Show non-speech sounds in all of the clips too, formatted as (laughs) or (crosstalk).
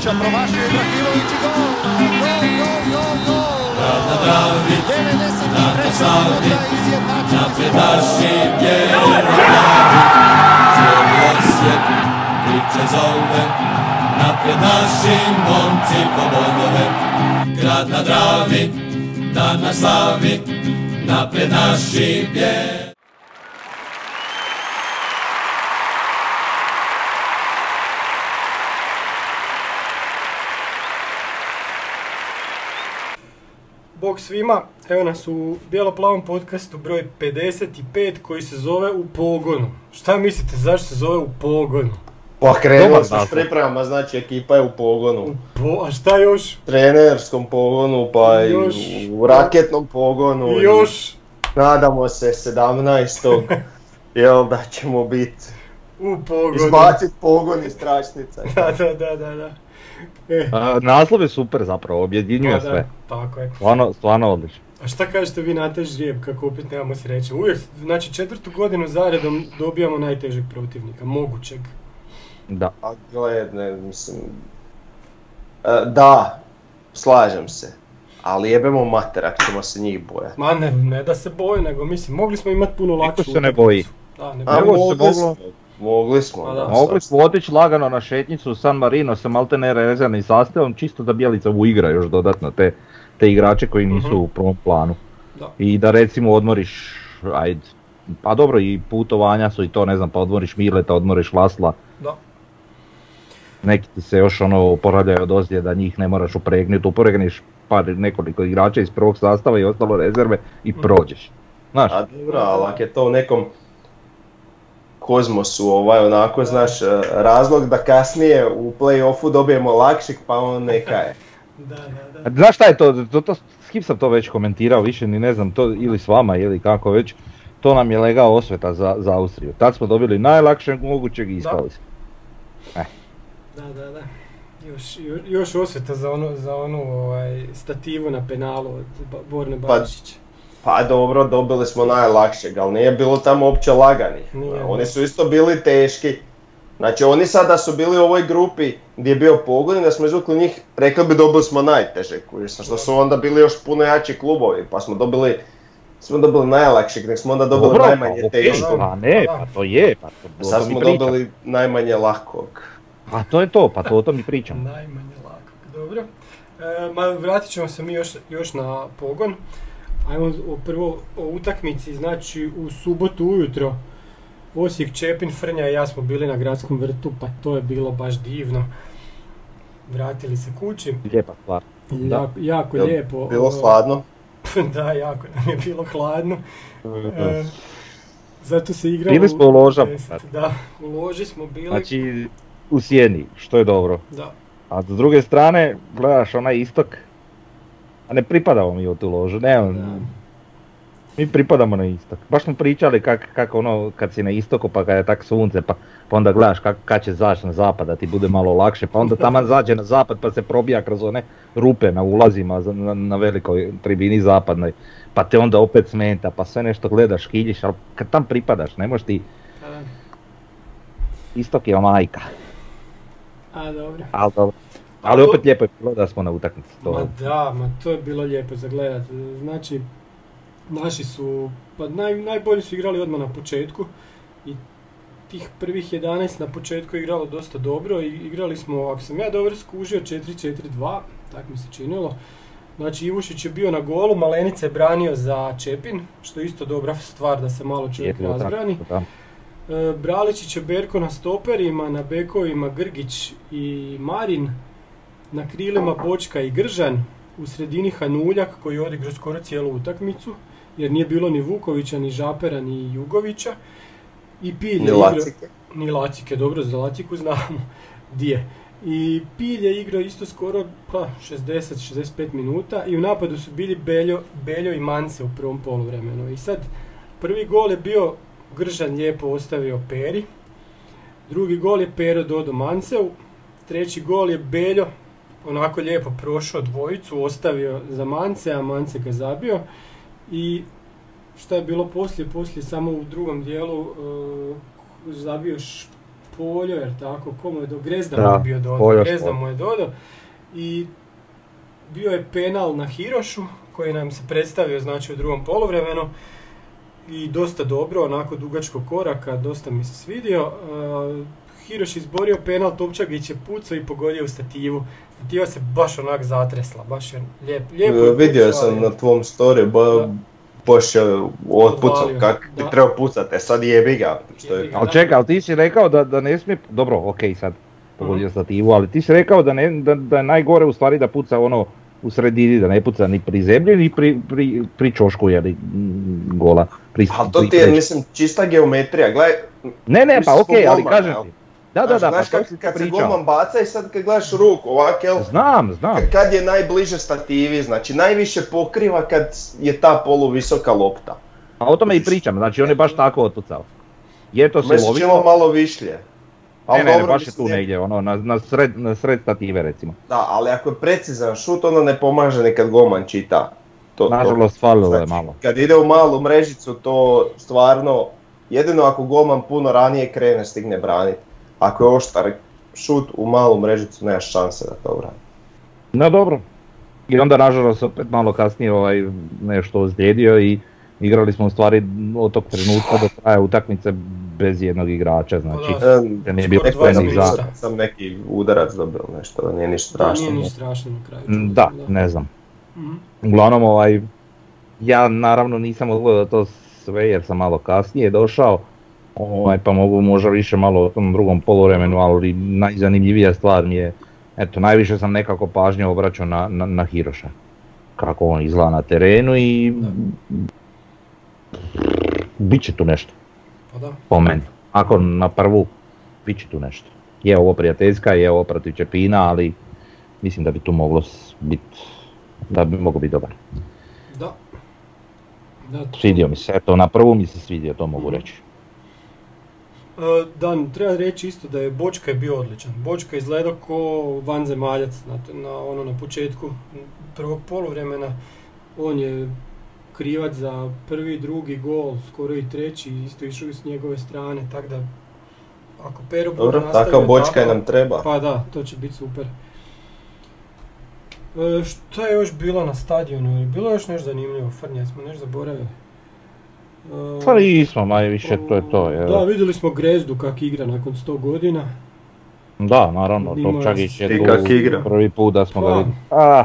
Ibrahimovića, promašio Ibrahimović i gol! Gol, gol, gol, gol! Na Dravi, 93. na Savi, minuta izjednačen napred naši bijeli glavi. Cijeli osjet priče zove, napred naši momci po bodove. Grad na Dravi, dan na slavi, napred naši bijeli. Bog svima, evo nas u bijelo-plavom podcastu broj 55 koji se zove U pogonu. Šta mislite zašto se zove U pogonu? Pa krenuli Dobar smo s pripremama, znači ekipa je u pogonu. U po, a šta još? trenerskom pogonu, pa i u raketnom pogonu. I još Nadamo se 17. (laughs) jel da ćemo biti u pogonu. izbacit pogon iz tračnica. Da, da, da, da, da. E, A, naslov je super zapravo, objedinjuje pa da, sve. Tako je. Stvarno, stvarno odlično. A šta kažete vi na taj žrijeb kako opet nemamo sreće? Uvijek, znači četvrtu godinu zaredom dobijamo najtežeg protivnika, mogućeg. Da. A gled, ne, mislim... E, da, slažem se. Ali jebemo mater ako ćemo se njih bojati. Ma ne, ne da se boje, nego mislim, mogli smo imati puno lakšu se ne boji. Da, ne A boji. se mogli moglo-. Mogli smo, Pa da. da. Mogli smo otići lagano na šetnicu u San Marino sa maltene rezervnim sastavom, čisto da Bjelica uigra još dodatno te, te igrače koji nisu Mhm. u prvom planu. Da. I da recimo odmoriš, ajde, pa dobro i putovanja su i to, ne znam, pa odmoriš Mileta, odmoriš Lasla, Da. neki ti se još ono oporavljaju od ozljeda, njih ne moraš upregnuti, upregneš par nekoliko igrača iz prvog sastava i ostalo rezerve i Mhm. prođeš. Znaš, A dobro, ali ako je to u nekom kozmosu ovaj onako, znaš, e, razlog da kasnije u play-offu dobijemo lakšik pa on neka je. (laughs) Da, da, da. Znaš šta je to, to, to, s kim sam to već komentirao, više ni ne znam, to ili s vama ili kako već, to nam je legao osveta za, za Austriju. Tad smo dobili najlakšeg mogućeg i ispali smo. Da, da, da. Još, još, još osveta za onu, za onu ovaj, stativu na penalu od Borne Pa- Barišića. Pa dobro, dobili smo najlakšeg, ali nije bilo tamo uopće laganih. Nije. Oni su isto bili teški. Znači oni sada su bili u ovoj grupi gdje je bio pogon i da smo izvukli njih, rekli bi dobili smo najteže, kužiš, što su onda bili još puno jači klubovi, pa smo dobili smo dobili najlakšeg, nek smo onda dobili Dobro, najmanje pa, teškog. Pa ne, pa to je, pa to, A o sad smo pričam. dobili najmanje lakog. Pa to je to, pa to o tom i pričam. Najmanje lako. Dobro. E, ma vratit ćemo se mi još, još na pogon. Ajmo o- prvo o utakmici, znači u subotu ujutro Osijek, Čepin, Frnja i ja smo bili na gradskom vrtu, pa to je bilo baš divno. Vratili se kući, Lijepa stvar. Da. jako, Jel lijepo. Bilo o, hladno. (laughs) da, jako nam je bilo hladno. E, zato se igralo Bili smo u ložama. Da, u loži smo bili. Znači, u sjeni, što je dobro. Da, A s druge strane, gledaš onaj istok, a ne pripadamo mi u tu ložu, ne, Da. mi pripadamo na istok. Baš smo pričali kak, kako ono, kad si na istoku pa kad je tak sunce, pa, pa onda gledaš kak, kad će zaći na zapad da ti bude malo lakše, pa onda taman zađe na zapad pa se probija kroz one rupe na ulazima na, na velikoj tribini zapadnoj, pa te onda opet smeta, pa sve nešto gledaš, kiljiš, ali kad tam pripadaš, ne možeš ti, a, istok je majka, a dobro. ali dobro. Ali opet lijepo je bilo da smo na utakmici. To, Ma da, ma to je bilo lijepo za gledat. Znači, naši su, pa naj, najbolji su igrali odmah na početku i tih prvih 11 na početku je igralo dosta dobro i igrali smo, ako sam ja dobro skužio, 4-4-2, tak mi se činilo. Znači Ivušić je bio na golu, Malenica je branio za Čepin, što je isto dobra stvar da se malo čovjek razbrani. tako. E, Braličić je Berko na stoperima, na bekovima Grgić i Marin, na krilima Bočka i Gržan, u sredini Hanuljak koji je odigrao skoro cijelu utakmicu, jer nije bilo ni Vukovića, ni Žapera, ni Jugovića. I Pilj je Ni igrao- lacike. Ni Lacike, dobro, za Laciku znamo (laughs) di je. I Pilj je igrao isto skoro pa, 60-65 minuta i u napadu su bili Beljo, Beljo i Mance u prvom poluvremenu. I sad, prvi gol je bio Gržan lijepo ostavio Peri, drugi gol je Pero Dodo Manceu, treći gol je Beljo onako lijepo prošao dvojicu, ostavio za Mance, a Mance ga zabio. I šta je bilo poslije? Poslije samo u drugom dijelu uh, zabio Poljo, jer tako, ko mu je do Grezda Da, mu je bio dodao, Grezda mu je dodao. I bio je penal na Hirošu, koji nam se predstavio znači u drugom poluvremenu. I dosta dobro, onako dugačko koraka, dosta mi se svidio. Uh, Hiroš izborio penal, Topčagić je pucao i pogodio u stativu. Stativa se baš onak zatresla, baš je lijep, lijepo je E, Vidio pucao, sam ali- na tvom storiju, ba, Da. baš je otpucao Odvalio, kak bi da. trebao pucati, e sad jebi ga. Što je. Ali čekaj, ali ti si rekao da, da ne smije, dobro, okej sad, pogodio stativu, ali ti si rekao da, ne, da, da je najgore u stvari da puca ono u sredini, da ne puca ni pri zemlji, ni pri, pri, pri čošku, jeli, mm, gola. Pri, ali to pri ti je, mislim, čista geometrija, gledaj, Ne, ne, pa okej, ali golmana, kažem ti. Da, da, da, znaš, pa to si kad se golman baca i sad kad gledaš ruku, ovak, jel, Znam, znam. Kad je najbliže stativi, znači najviše pokriva kad je ta poluvisoka lopta. A o tome i pričam, znači on je baš tako otpucao. Je to Mislim ćemo silovito, malo višlje. Al ne, ne, ne, baš je tu negdje, ono, na, na, sred, na sred stative recimo. Da, ali ako je precizan šut, onda ne pomaže ni kad golman čita. To, to. Nažalost, falilo je Znači, malo. Kad ide u malu mrežicu, to stvarno, jedino ako golman puno ranije krene, stigne braniti. Ako je oštar šut u malu mrežicu, nemaš šanse da to brani. No dobro. I onda nažalost opet malo kasnije ovaj nešto ozlijedio i igrali smo u stvari od tog trenutka do kraja utakmice bez jednog igrača, znači da. Da nije bilo skoro 20 spremnih za... sam neki udarac dobio nešto, da nije ništa Da, strašno. nije ništa strašno na kraju. Da, ne znam. Mhm. Uglavnom ovaj, ja naravno nisam odgledao to sve jer sam malo kasnije došao, ovaj, pa mogu možda više malo o tom drugom poluvremenu, ali najzanimljivija stvar mi je, eto, najviše sam nekako pažnje obraćao na, na, na Hiroša. Kako on izgleda na terenu i bit će tu nešto, Pa da. po meni. Ako na prvu, bit će tu nešto. Je ovo prijateljska, je ovo protiv Čepina, ali mislim da bi tu moglo biti, da bi moglo biti dobar. Da. Da, Svidio mi se, eto na prvu mi se svidio, to mogu reći. E, Da, treba reći isto da je Bočka je bio odličan. Bočka je izgledao ko vanzemaljac na, na, ono, na početku prvog poluvremena. On je krivac za prvi, drugi gol, skoro i treći, isto išao s njegove strane, tako da ako Pero bude Dobro, nastavio takav bočkaj tako- nam treba. Pa da, to će biti super. E, šta je još bilo na stadionu? Bilo je još nešto zanimljivo, Frnja, smo nešto zaboravili. Pa nismo, manje više to je to. Je. Da, vidjeli smo Grezdu kak igra nakon 100 godina. Da, naravno, Topčagić je i tu kak igra. prvi put da smo ga Pa. vidjeli. A,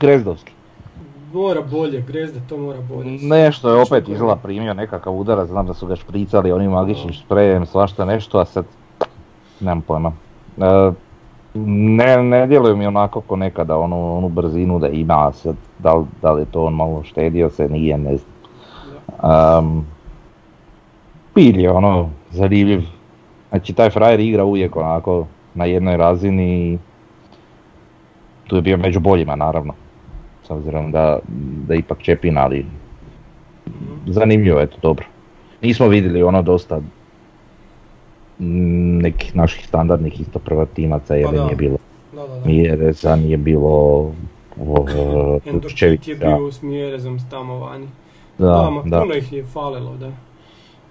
Grezdovski. Mora bolje, Grezda to mora bolje. Nešto je opet izgleda primio nekakav udarac, znam da su ga špricali onim magičnim sprejem, svašta nešto, a sad nemam pojma. E, ne, ne djeluje mi onako ko nekada onu, onu brzinu da ima, a sad da li, da li je to on malo štedio se, nije, ne znam. Um, Pilj je ono zanimljiv. Znači taj frajer igra uvijek onako na jednoj razini i tu je bio među boljima naravno. S obzirom da, da ipak Čepin, ali zanimljivo je to dobro. Nismo vidjeli ono dosta nekih naših standardnih isto prvatimaca jer Pa da. nije bilo Da, da, da. Mjereza, nije bilo Čevića. je bio s Mjerezom tamo vani. Da, Da, ma da. puno ih je falilo, da.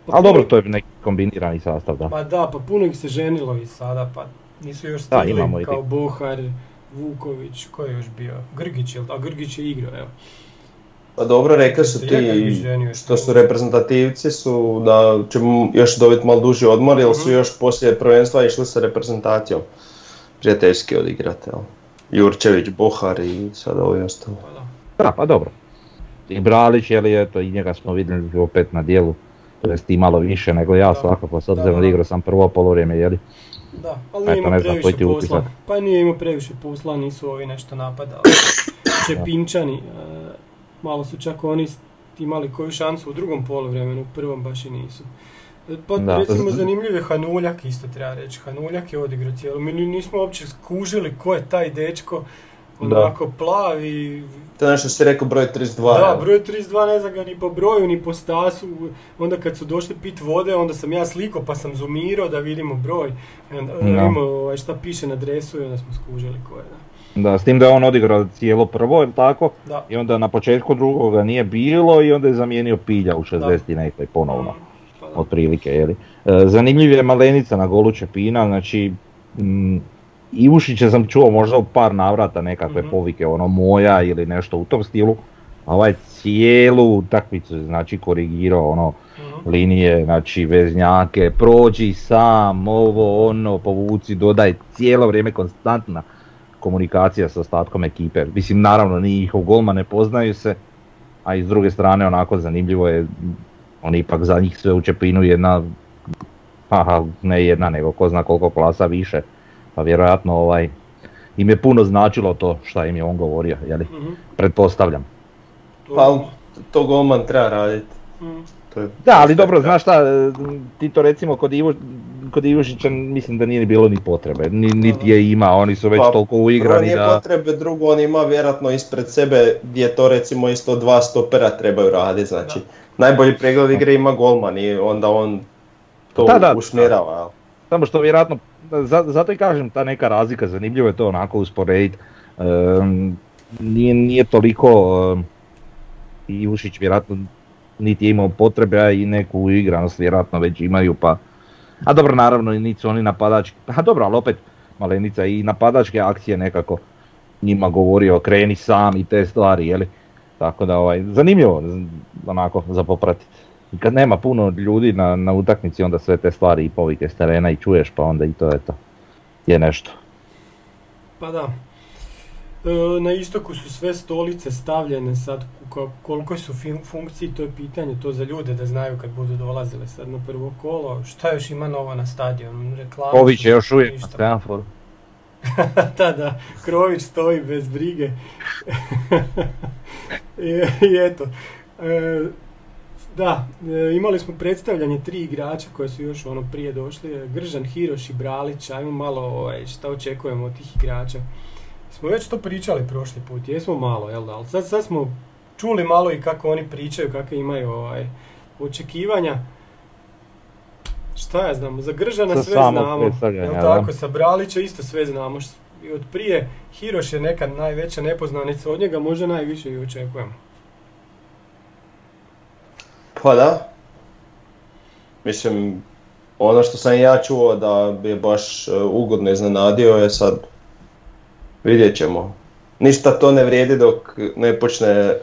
Pa Ali dobro, puno- to je neki kombinirani sastav, da. Pa da, pa puno ih se ženilo i sada, pa nisu još Da, stigli imamo i kao ti- Bohar, Vuković, ko je još bio? Grgić, jel? A Grgić je igrao, evo. Pa dobro, rekli su ti što su reprezentativci su da će mu još dobiti malo duži odmor jer su Mhm. još poslije prvenstva išli sa reprezentacijom prijateljski odigrati. Jurčević, Bohar i sad ovi ostali. Pa da. Da, pa dobro. I Bralić, je li eto, i njega smo vidjeli opet na dijelu. To jest i malo više nego ja Da. svakako, s obzirom da, da igrao sam prvo polovreme, je li? Da, ali nije imao previše ti posla. utisak. Pa nije imao previše posla, nisu ovi nešto napadali. (coughs) Čepinčani, e, malo su čak oni imali koju šansu u drugom poluvremenu, u prvom baš i nisu. E, Pa Da. recimo zanimljiv je Hanuljak, isto treba reći. Hanuljak je odigrao cijelo. Mi ni- nismo uopće skužili ko je taj dečko. Onako plavi, To je nešto si rekao broj 32. da, broj 32 ne znam ga ni po broju ni po stasu. Onda kad su došli pit vode, onda sam ja sliko pa sam zoomirao da vidimo broj. Da. vidimo ovaj, šta piše na dresu i onda smo skužili ko je. Da. Da, s tim da je on odigrao cijelo prvo, je tako? Da. I onda na početku drugoga nije bilo i onda je zamijenio Pilja u 60 i nekoj ponovno. Pa da. otprilike. Jeli. E, zanimljiv je Malenica na golu Čepina, znači mm, Ivušića sam čuo možda u par navrata nekakve Mhm. povike, ono moja ili nešto u tom stilu, a ovaj cijelu utakmicu znači korigirao ono Mhm. linije, znači veznjake, prođi sam, ovo, ono, povuci, dodaj, cijelo vrijeme konstantna komunikacija sa ostatkom ekipe. Mislim, naravno, ni njihov golman ne poznaju se, a i s druge strane, onako zanimljivo je, on ipak za njih sve u Čepinu jedna, aha, ne jedna, nego ko zna koliko klasa više, pa vjerojatno ovaj, im je puno značilo to šta im je on govorio, jeli? Mhm. Pretpostavljam. To- Pa to golman treba raditi. Mhm. To je Da, ali dobro, znaš šta, ti to recimo kod, Ivo, kod Ivušića mislim da nije ni bilo ni potrebe, ni, niti je ima, oni su već Pa, toliko Prvo uigrani nije da... potrebe, drugo on ima vjerojatno ispred sebe gdje to recimo isto dva stopera trebaju raditi, znači najbolji pregled igre ima golman i onda on to Da, da. usmjerava. Samo što vjerojatno, za- zato i kažem ta neka razlika, zanimljivo je to onako usporediti. Ehm, nije, nije toliko ehm, Ivušić vjerojatno niti je imao potrebe, a i neku uigranost vjerojatno već imaju pa... A dobro, naravno, i niti su oni napadački, a dobro, ali opet Malenica i napadačke akcije nekako njima govorio kreni sam i te stvari, jeli? Tako da, ovaj, zanimljivo, onako, za popratiti. Kad nema puno ljudi na, na utakmici, onda sve te stvari i povike s terena i čuješ, pa onda i to je to. Je nešto. Pa da. E, na istoku su sve stolice stavljene sad, u koliko su fin- funkciji, to je pitanje, to za ljude da znaju kad budu dolazile sad na prvo kolo. Šta još ima novo na stadionu? Reklame Ović su je još uvijek na semaforu. (laughs) da, da, Krović stoji bez brige. I, (laughs) I eto, e, da, e, imali smo predstavljanje tri igrača koji su još ono prije došli, Gržan, Hiroš i Bralić, ajmo malo ovaj, šta očekujemo od tih igrača. Smo već to pričali prošli put, jesmo malo, jel da, ali sad, sad smo čuli malo i kako oni pričaju, kakve imaju ovaj, očekivanja. Šta ja znam, za Gržana Sa sve znamo, jel tako, sa Bralića isto sve znamo. I od prije, Hiroš je neka najveća nepoznanica, od njega možda najviše i očekujemo. Pa da. Mislim, ono što sam ja čuo da bi je baš e, ugodno iznenadio je sad, vidjet ćemo. Ništa to ne vrijedi dok ne počne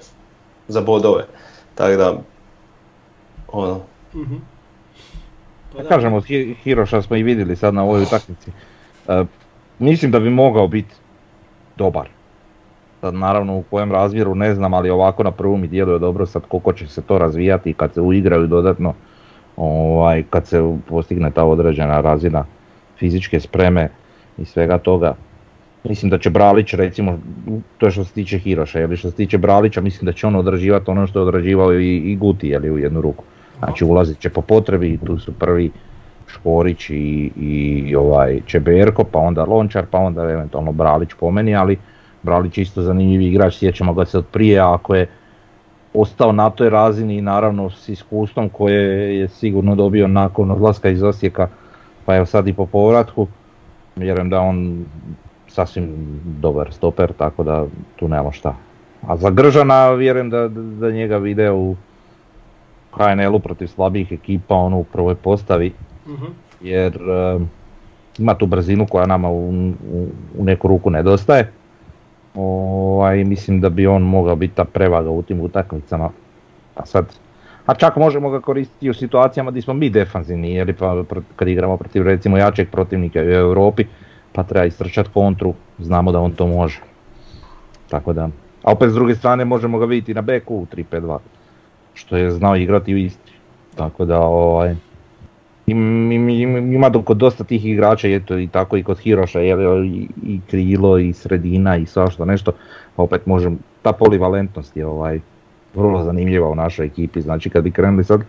za bodove. Tako da, ono, Mhm. Pa Da kažemo, Hi- Hiroša smo i vidjeli sad na ovoj utakmici. E, mislim da bi mogao biti dobar. Naravno u kojem razmjeru ne znam, ali ovako na prvu mi djeluje dobro sad koliko će se to razvijati kad se uigraju dodatno, ovaj, kad se postigne ta određena razina fizičke spreme i svega toga. Mislim da će Bralić recimo, to je što se tiče Hiroša, jeli što se tiče Bralića mislim da će on odrađivati ono što je odrađivao i, i Guti jeli, u jednu ruku. Znači ulazit će po potrebi tu su prvi Škorić i, i ovaj Čeberko, pa onda Lončar, pa onda eventualno Bralić po meni, ali Bralić je isto zanimljiv igrač, sjećamo ga se od prije, ako je ostao na toj razini i naravno s iskustvom koje je sigurno dobio nakon odlaska iz Osijeka, pa evo sad i po povratku, vjerujem da on sasvim dobar stoper, tako da tu nemamo šta. A za Gržana vjerujem da, da njega vide u HNL-u protiv slabijih ekipa, ono u prvoj postavi, Mhm. jer e, ima tu brzinu koja nama u, u, u neku ruku nedostaje. Ovaj, mislim da bi on mogao biti ta prevaga u tim utakmicama. A sad, a čak možemo ga koristiti u situacijama gdje smo mi defanzivni, jer pa kad igramo protiv recimo jačeg protivnika u Europi, pa treba istrčati kontru, znamo da on to može. Tako da, a opet s druge strane možemo ga vidjeti na beku u 3-5-2, što je znao igrati u Istri. Tako da, ovaj, im- im- im- ima do- kod dosta tih igrača, i eto i tako i kod Hiroša, je i, i krilo i sredina i svašta nešto, opet možem, ta polivalentnost je ovaj, vrlo zanimljiva u našoj ekipi, znači kad bi krenuli sad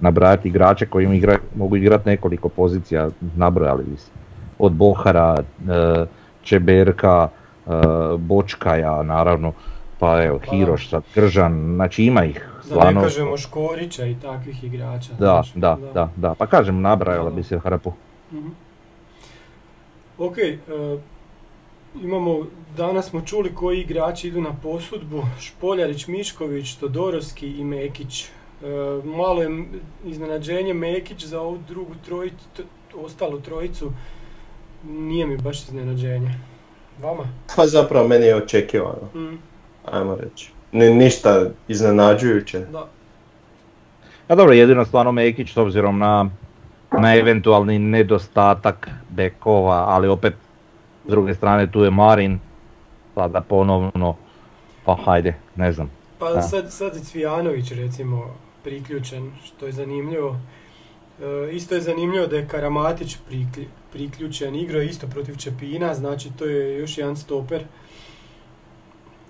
nabrajati igrače koji im igra, mogu igrati nekoliko pozicija, nabrojali bi se. Od Bohara, e, Čeberka, e, Bočkaja naravno, pa evo. Hiroš, sad Gržan, znači ima ih Da ne kažemo Škorića i takvih igrača. Da, znaš, da, da, da, pa kažem nabrajala bi se hrpu. Mhm. Ok, e, imamo, danas smo čuli koji igrači idu na posudbu, Špoljarić, Mišković, Todorovski i Mekić. malo je iznenađenje Mekić za ovu drugu trojicu, t- ostalu trojicu, nije mi baš iznenađenje. Vama? Pa zapravo meni je očekivano, Mm, ajmo reći. Ni, ništa iznenađujuće. da. A dobro, jedino stvarno Mekić s obzirom na, na eventualni nedostatak bekova, ali opet s druge strane tu je Marin, sada ponovno, pa hajde, ne znam. Pa Da. sad, sad je Cvijanović recimo priključen, što je zanimljivo. E, isto je zanimljivo da je Karamatić priklju- priključen, igrao je isto protiv Čepina, znači to je još jedan stoper.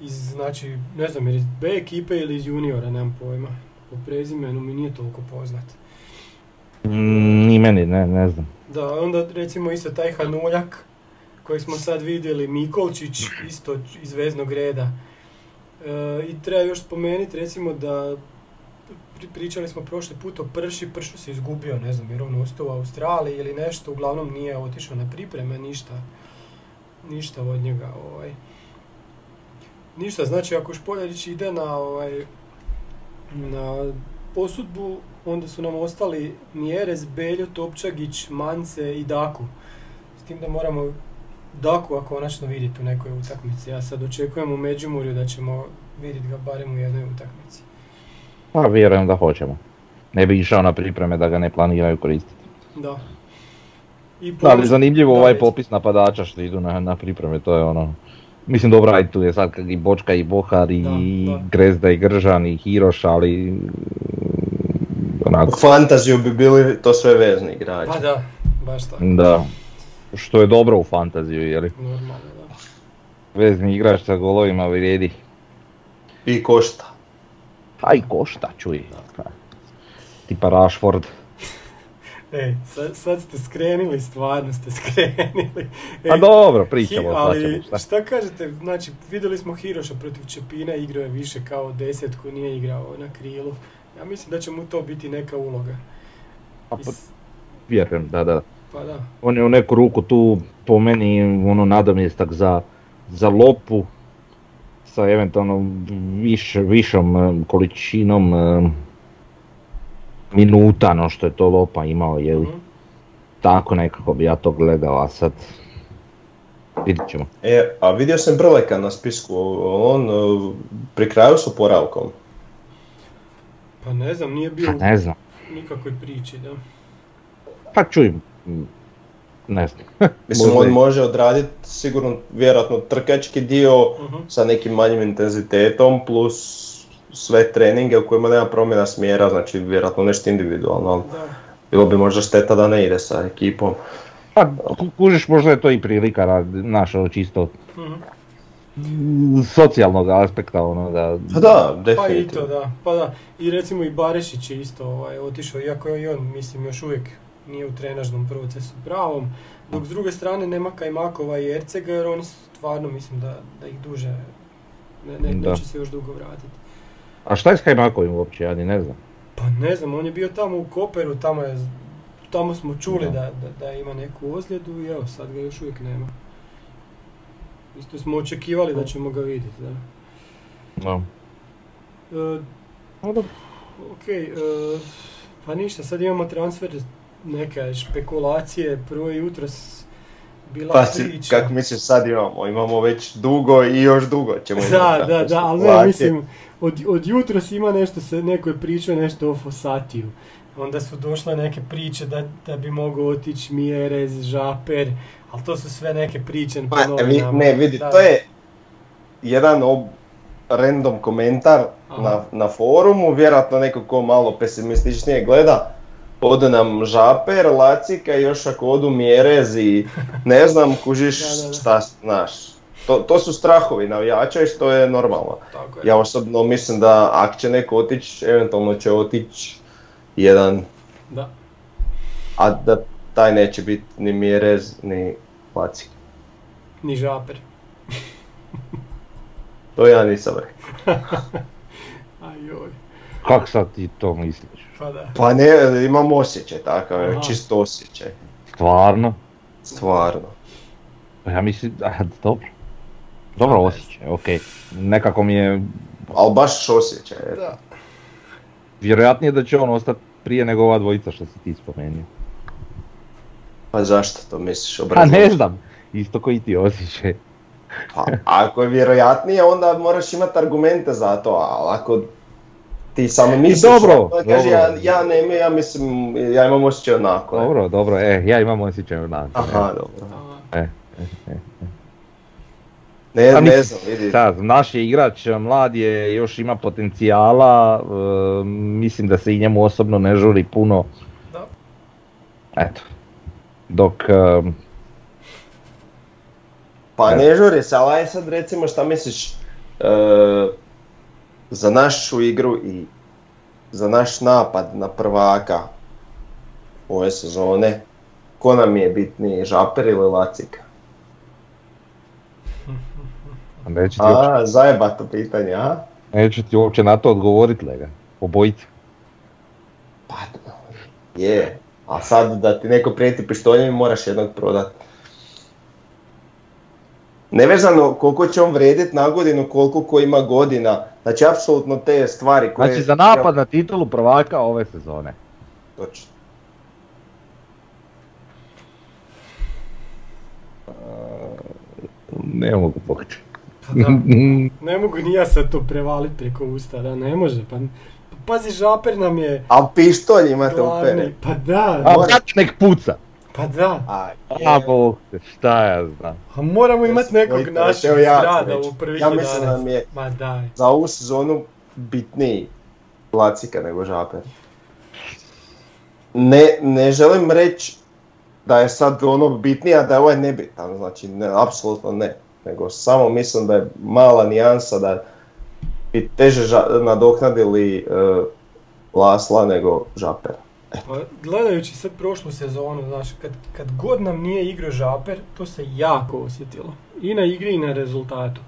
Iz, znači, ne znam, jer iz B ekipe ili iz juniora, nemam pojma. Po prezimenu mi nije toliko poznat. Mm, Ni meni, ne, ne znam. Da, onda recimo isto taj Hanuljak, koji smo sad vidjeli, Mikolčić, isto iz veznog reda. E, I treba još spomenuti recimo da pri- pričali smo prošli put o Prši, Pršu se izgubio, ne znam, jer on ostao u Australiji ili nešto, uglavnom nije otišao na pripreme, ništa, ništa od njega, ovaj. Ništa, znači ako Špoljarić ide na, ovaj, na posudbu, onda su nam ostali Mjerez, Beljo, Topčagić, Mance i Daku. S tim da moramo Daku konačno vidjeti u nekoj utakmici. Ja sad očekujem u Međimurju da ćemo vidjeti ga barem u jednoj utakmici. Pa vjerujem da hoćemo. Ne bi išao na pripreme da ga ne planiraju koristiti. Da. I Da, ali zanimljivo da, ovaj popis napadača što idu na, na pripreme, to je ono... Mislim dobro, ajde tu je sad i Bočka i Bohar i Da, da. Grezda i Gržan i Hiroš, ali... mm, U Onako, fantaziju bi bili to sve vezni igrači. Pa da, baš tako. da. Što je dobro u fantaziju, jer Normalno, da. vezni igrač sa golovima vrijedi. I košta. A i košta, čuj. Tipa Rashford. Ej, sad, sad ste skrenili, stvarno ste (laughs) skrenili. A Ej, dobro, pričamo, Hi- ali šta. šta kažete, znači vidjeli smo Hiroša protiv Čepina, igrao je više kao desetku, nije igrao na krilu. Ja mislim da će mu to biti neka uloga. Pa, pa, vjerujem, da, da. Pa da, On je u neku ruku tu po meni ono nadomjestak za, za lopu sa eventualno više, višom em, količinom em, minuta no što je to lopa imao, je li? Mhm. Tako nekako bi ja to gledao, a sad vidit ćemo. E, a vidio sam Brleka na spisku, on pri kraju s oporavkom. pa ne znam, nije bio Pa ne znam, u nikakvoj priči, da. pa čuj, ne znam. (laughs) Mislim, on može odraditi sigurno vjerojatno trkački dio Mhm. sa nekim manjim intenzitetom plus sve treninge u kojima nema promjena smjera, znači vjerojatno nešto individualno, ali Da, bilo bi možda šteta da ne ide sa ekipom. Pa ku- kužiš možda je to i prilika, znaš, ono čisto Mhm. socijalnog aspekta, ono da... Pa da, Pa i to, definitivno. da. Pa da. I recimo i Barešić je isto ovaj, otišao, iako je i on, mislim, još uvijek nije u trenažnom procesu pravom. Dok s druge strane nema Kajmakova i Ercega, jer oni stvarno mislim da, da ih duže, ne, ne, Da. neće se još dugo vratiti. A šta je s Kajmakovim uopće, ja ni ne znam. Pa ne znam, on je bio tamo u Koperu, tamo je, tamo smo čuli Da. da, da, da ima neku ozljedu i evo, sad ga još uvijek nema. Isto smo očekivali da ćemo ga vidjeti, da. No. E, Ok, e, pa ništa, sad imamo transfer, neke špekulacije, prvo je jutros bila Pa si, priča. kak misliš sad imamo? Imamo već dugo i još dugo ćemo imati Da, da, da, ali ne, mislim, od, od jutros ima nešto, se, neko je pričao nešto o Fosatiju. Onda su došle neke priče da, da bi mogao otići Mjerez, Žaper, ali to su sve neke priče Pa, vi, ne, vidi, Da. to je jedan ob, random komentar Aha. na, na forumu, vjerojatno neko ko malo pesimističnije gleda, ode nam Žaper, Lacika i još ako odu Mjerez i ne znam, kužiš Da, da, da. šta, znaš. To, to su strahovi navijača i što je normalno. Tako je. Ja osobno mislim da ako će neko otići, eventualno će otići jedan, Da. a da taj neće biti ni Mjerez ni Lacik. Ni Žaper. To ja nisam rekao. (laughs) Ajoj, Kak sad ti to misliš? pa da. Pa ne, imam osjećaj takav, Aha. čisto osjećaj. Stvarno? Stvarno. Pa ja mislim, (laughs) a, dobro. Dobro osjećaj, okej. Nekako mi je, Ali baš osjećaj. eto. Da. Vjerojatnije da će on ostati prije nego ova dvojica što si ti spomenuo. Pa zašto to misliš A obrazložiti? ne znam, isto koji ti osjećaj. Pa, ako je vjerojatnije, onda moraš imati argumente za to, ali ako ti samo misliš, dobro, onda kaže, dobro. ja, ja ne, ja mislim, ja imam osjećaj onako. ne? Dobro, dobro, e, ja imam osjećaj onako. Aha, dobro. E, Ne, Pa ne mislim, znam, vidi. Da, naš je igrač, mlad je, još ima potencijala, e, mislim da se i njemu osobno ne žuri puno. Da. Eto, dok, e, Pa ne žuri se, ali sad recimo šta misliš e, za našu igru i za naš napad na prvaka ove sezone, ko nam je bitniji, Žaper ili Lacika? neću ti, uopće, A, zajebato pitanje, a? neću ti uopće na to odgovorit, lega, obojica. Pa, je, a sad da ti neko prijeti pištoljem moraš jednog prodat. Nevezano koliko će on vrijediti na godinu, koliko ko ima godina, znači apsolutno te stvari koje... Znači za napad na titulu prvaka ove sezone. Točno. Ne mogu poći. Pa da. (laughs) Ne mogu ni ja sad to prevalit preko usta, da ne može. Pa, pazi, žaper nam je A pištolj imate u. Pa da, A nek puca. Pa da. A, A bog, te, šta ja znam. A moramo imati nekog našeg ja u prvih Ja mislim 11. da mi je- Ma daj. za ovu sezonu bitniji Lacika nego Žaper. Ne, ne želim reći da je sad ono bitnije, a da je ovaj nebitan, znači ne, apsolutno ne. Nego samo mislim da je mala nijansa da bi teže ža- nadoknadili e, Lasla nego Žapera. Pa, gledajući sad prošlu sezonu, znaš, kad, kad god nam nije igrao žaper, to se jako osjetilo. I na igri i na rezultatu.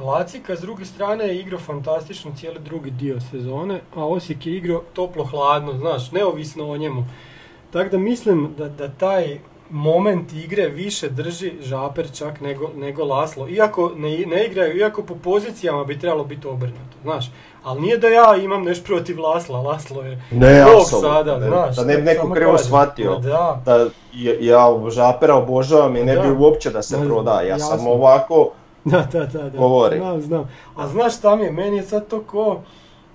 Lacika s druge strane je igrao fantastično cijeli drugi dio sezone, a Osijek je igrao toplo-hladno, znaš, neovisno o njemu. Tako da mislim da, da taj moment igre više drži žaper čak nego, nego Laslo. Iako ne, ne igraju, iako po pozicijama bi trebalo biti obrnuto, znaš. Ali nije da ja imam nešto protiv Lasla, Laslo je Ne, sada, ne, znaš. da ne bi neko krivo shvatio. Da, Da, ja, Žapera obožavam i ne Da. bi uopće da se proda, ja jasno. sam ovako, da, da, da, da. Govori. Znam, znam. A znaš šta mi je, meni je sad to ko,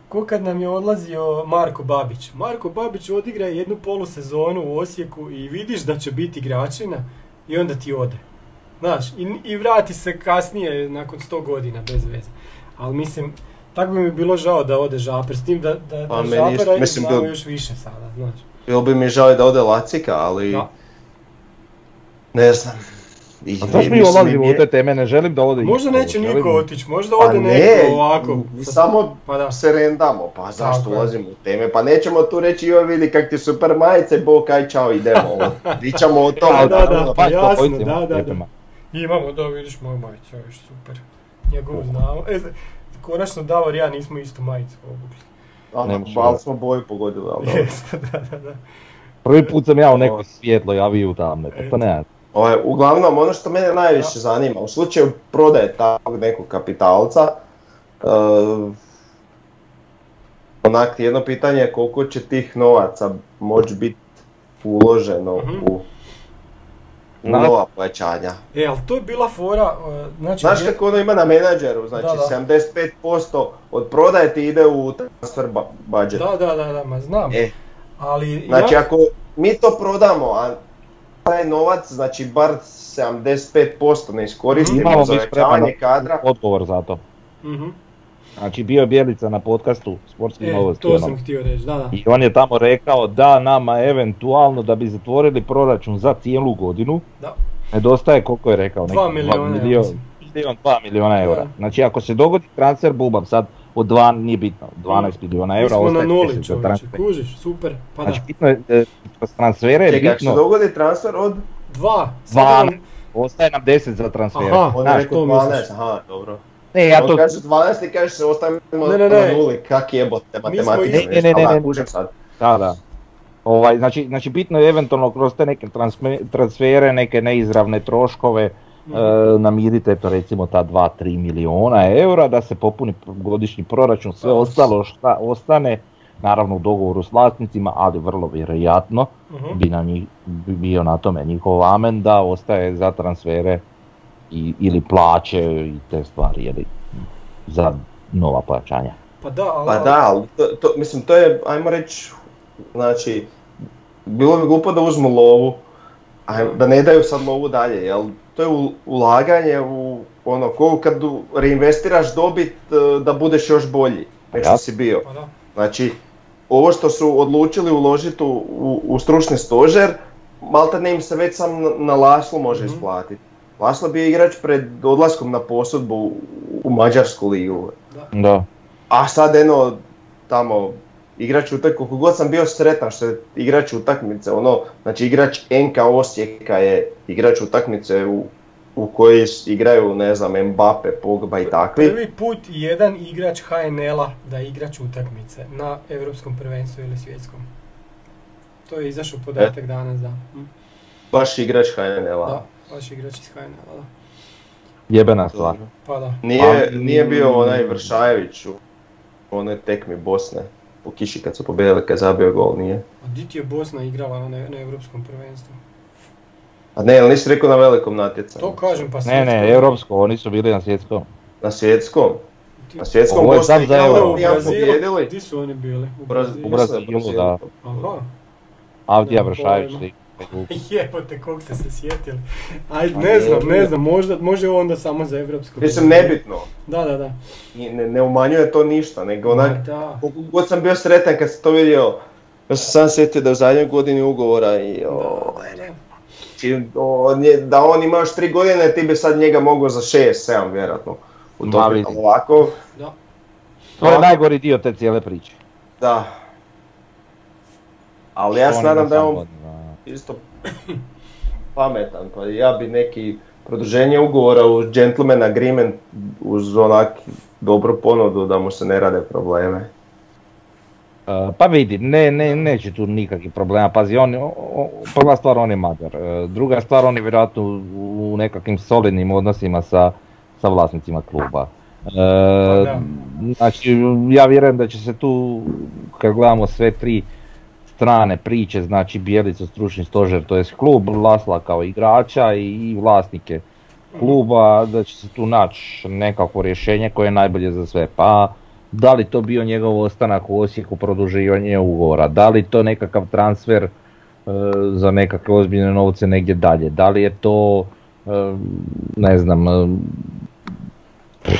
ko kad nam je odlazio Marko Babić. Marko Babić odigra jednu polusezonu u Osijeku i vidiš da će biti igračina i onda ti ode. Znaš, i, i vrati se kasnije nakon 100 godina bez veze. Ali mislim, tako bi mi bilo žao da ode Žaper, s tim da, da, da Pa meni isto, Žapera mislim, bil- još više sada, znaš. bilo bi mi žao da ode Lacika, ali Da. ne znam. I, A zašto mi ulazimo u te teme, ne želim da ode Možda neće želim- niko otići, možda Pa ode ne, neko ovako. samo Pa da. se rendamo, pa zašto Tako ulazimo u teme, pa nećemo tu reći joj vidi kak ti super majice, bo kaj čao idemo, (laughs) pričamo o tome. Da, da, da. Baš to jasno, da, imamo da, da. Imamo, da vidiš moju majicu, je super. Njegovu znamo. E, konačno Davor i ja nismo istu majicu obukli. A, ali smo boju pogodili, ali (laughs) da, da, da. Prvi put sam ja u neko svjetlo javio u tamne, pa to Eto. ne. Ovaj, uglavnom, ono što mene najviše zanima, u slučaju prodaje takvog nekog kapitalca, uh, onak jedno pitanje je koliko će tih novaca moći biti uloženo Mhm. u, u Na- nova pojačanja. E, ali to je bila fora, e, znači... Znaš kako ono ima na menadžeru, znači Da, da. 75% od prodaje ti ide u transfer budget. Da, da, da, da, ma znam. E, Ali znači ja, ako mi to prodamo, a taj novac, znači bar 75% ne iskoristimo Imamo za spreman kadra, odgovor za to. Mhm. Znači bio je Bjelica na podcastu Sportskih E, novosti. to ono. sam htio reći, da, da. I on je tamo rekao da nama eventualno da bi zatvorili proračun za cijelu godinu, Da. nedostaje koliko je rekao, Dva nekih miliona, ja milion, mislim. milion, dva miliona eura. Znači ako se dogodi transfer bubam sad od dva, nije bitno, 12 miliona Mi eura, smo na ostaje nuli 10 za čovječe, transfer. kužiš, super, pa da. Znači bitno je, e, transfere je Čekaj, ako se bitno, dogodi transfer od, Dva. dva, on- ostaje nam 10 za transfere. Aha. on Znaš, je rekao to 12, misliš? aha, dobro. ne, ja to, kaže 12 i kaže se ostavimo Ne, ne, ne. na nuli, kak jebote matematika. Ne, ne, ne, ne, da, ne. kužim sad. da, da. Ovaj, znači, znači bitno je eventualno kroz te neke transme- transfere, neke neizravne troškove. E, namirite to recimo ta 2-3 miliona eura da se popuni godišnji proračun, sve Pa, ostalo šta ostane naravno u dogovoru s vlasnicima, ali vrlo vjerojatno Mhm. bi, na njih, bi bio na tome njihov amen da ostaje za transfere i, ili plaće i te stvari, jeli, za nova plaćanja. Pa da, ali... Pa da, ali to, to- mislim to je, ajmo reći, znači, bilo bi glupo da uzmu lovu, a da ne daju sad lovu dalje, jel? To je ulaganje u ono, ko kad reinvestiraš dobit e, da budeš još bolji nego što si bio. Pa da. Znači, ovo što su odlučili uložiti u, u, u stručni stožer, malta ne im se već sam na, na Laslo može Mhm. isplatiti. Laslo bio igrač pred odlaskom na posudbu u, u Mađarsku ligu. Da. A sad eno, tamo, igrač utak, koliko god sam bio sretan što je igrač utakmice, ono, znači igrač NK Osijeka je igrač utakmice u, u kojoj igraju, ne znam, Mbappe, Pogba i takvi. Prvi put jedan igrač HNL-a da je igrač utakmice na Europskom prvenstvu ili svjetskom. To je izašao podatak danas, da. Mm. Baš igrač HNL-a. Da, baš igrač iz HNL-a, da. Jebena stvar. Pa da. Nije, Pa, nije bio mm. onaj Vršajević u onoj tekmi Bosne. U kiši kad su pobjedili, kad je zabio gol, nije. A di ti je Bosna igrala na, na Europskom prvenstvu? A ne, ali nisi rekao na velikom natjecanju. To kažem, pa Ne, svjetsko. ne, europsko, oni su bili na svjetskom. Na svjetskom. Na svjetskom Ovo je Bosna sad i za Hrvatska Euro. u nijednom Brazilu, pobjedili. di su oni bili? U Braz- Brazilu. U Brazilu, da. Aha. Avdija Vršajević. (laughs) Jebote, kog ste se sjetili. Aj, ne znam, ne znam, možda, može onda samo za Evropsko. Mislim, nebitno. Da, da, da. Ni- Ne, ne umanjuje to ništa, nego onak, da. god sam bio sretan kad sam to vidio, ja sam sam sjetio da u zadnjoj godini ugovora i o, o, nje- da on ima još tri godine, ti bi sad njega mogao za šest, sedam vjerojatno. U vidi. ovako, Da. To je najgori dio te cijele priče. da. Ali ja se nadam da je on. Isto pametan, pa ja bi neki produženje ugovora uz gentleman agreement uz onak dobru ponudu da mu se ne rade probleme. Uh, Pa vidi, ne, ne, neće tu nikakvih problema, pazi, on, o- o- prva stvar on je Mađar, Uh, druga stvar on je vjerojatno u, u nekakvim solidnim odnosima sa, sa vlasnicima kluba. Uh. Znači, ja vjerujem da će se tu, kad gledamo sve tri strane priče, znači Bijelica, stručni stožer, to jest klub, Lasla kao igrača i, vlasnike kluba, da će se tu naći nekakvo rješenje koje je najbolje za sve. Pa da li to bio njegov ostanak u Osijeku, produživanje ugovora, da li to nekakav transfer e, za nekakve ozbiljne novce negdje dalje, da li je to e, ne znam e,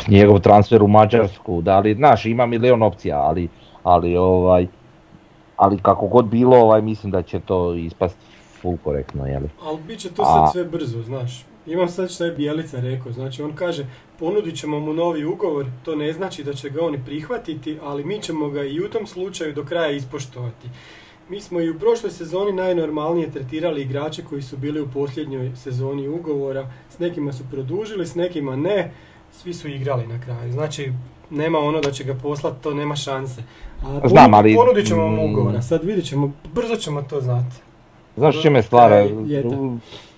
njegov transfer u Mađarsku, da li, znaš, ima milion opcija, ali, ali ovaj, ali kako god bilo, ovaj, mislim da će to ispast full korektno, jeli? Ali bit će to A- sad sve brzo, znaš. Imam sad što je Bijelica rekao, znači on kaže ponudit ćemo mu novi ugovor, to ne znači da će ga oni prihvatiti, ali mi ćemo ga i u tom slučaju do kraja ispoštovati. Mi smo i u prošloj sezoni najnormalnije tretirali igrače koji su bili u posljednjoj sezoni ugovora, s nekima su produžili, s nekima ne, svi su igrali na kraju. Znači, nema ono da će ga poslati, to nema šanse. A Znam, ali- ponudit ćemo mu mm. ugovora, sad vidjet ćemo, brzo ćemo to znati. Znaš čime je stvar?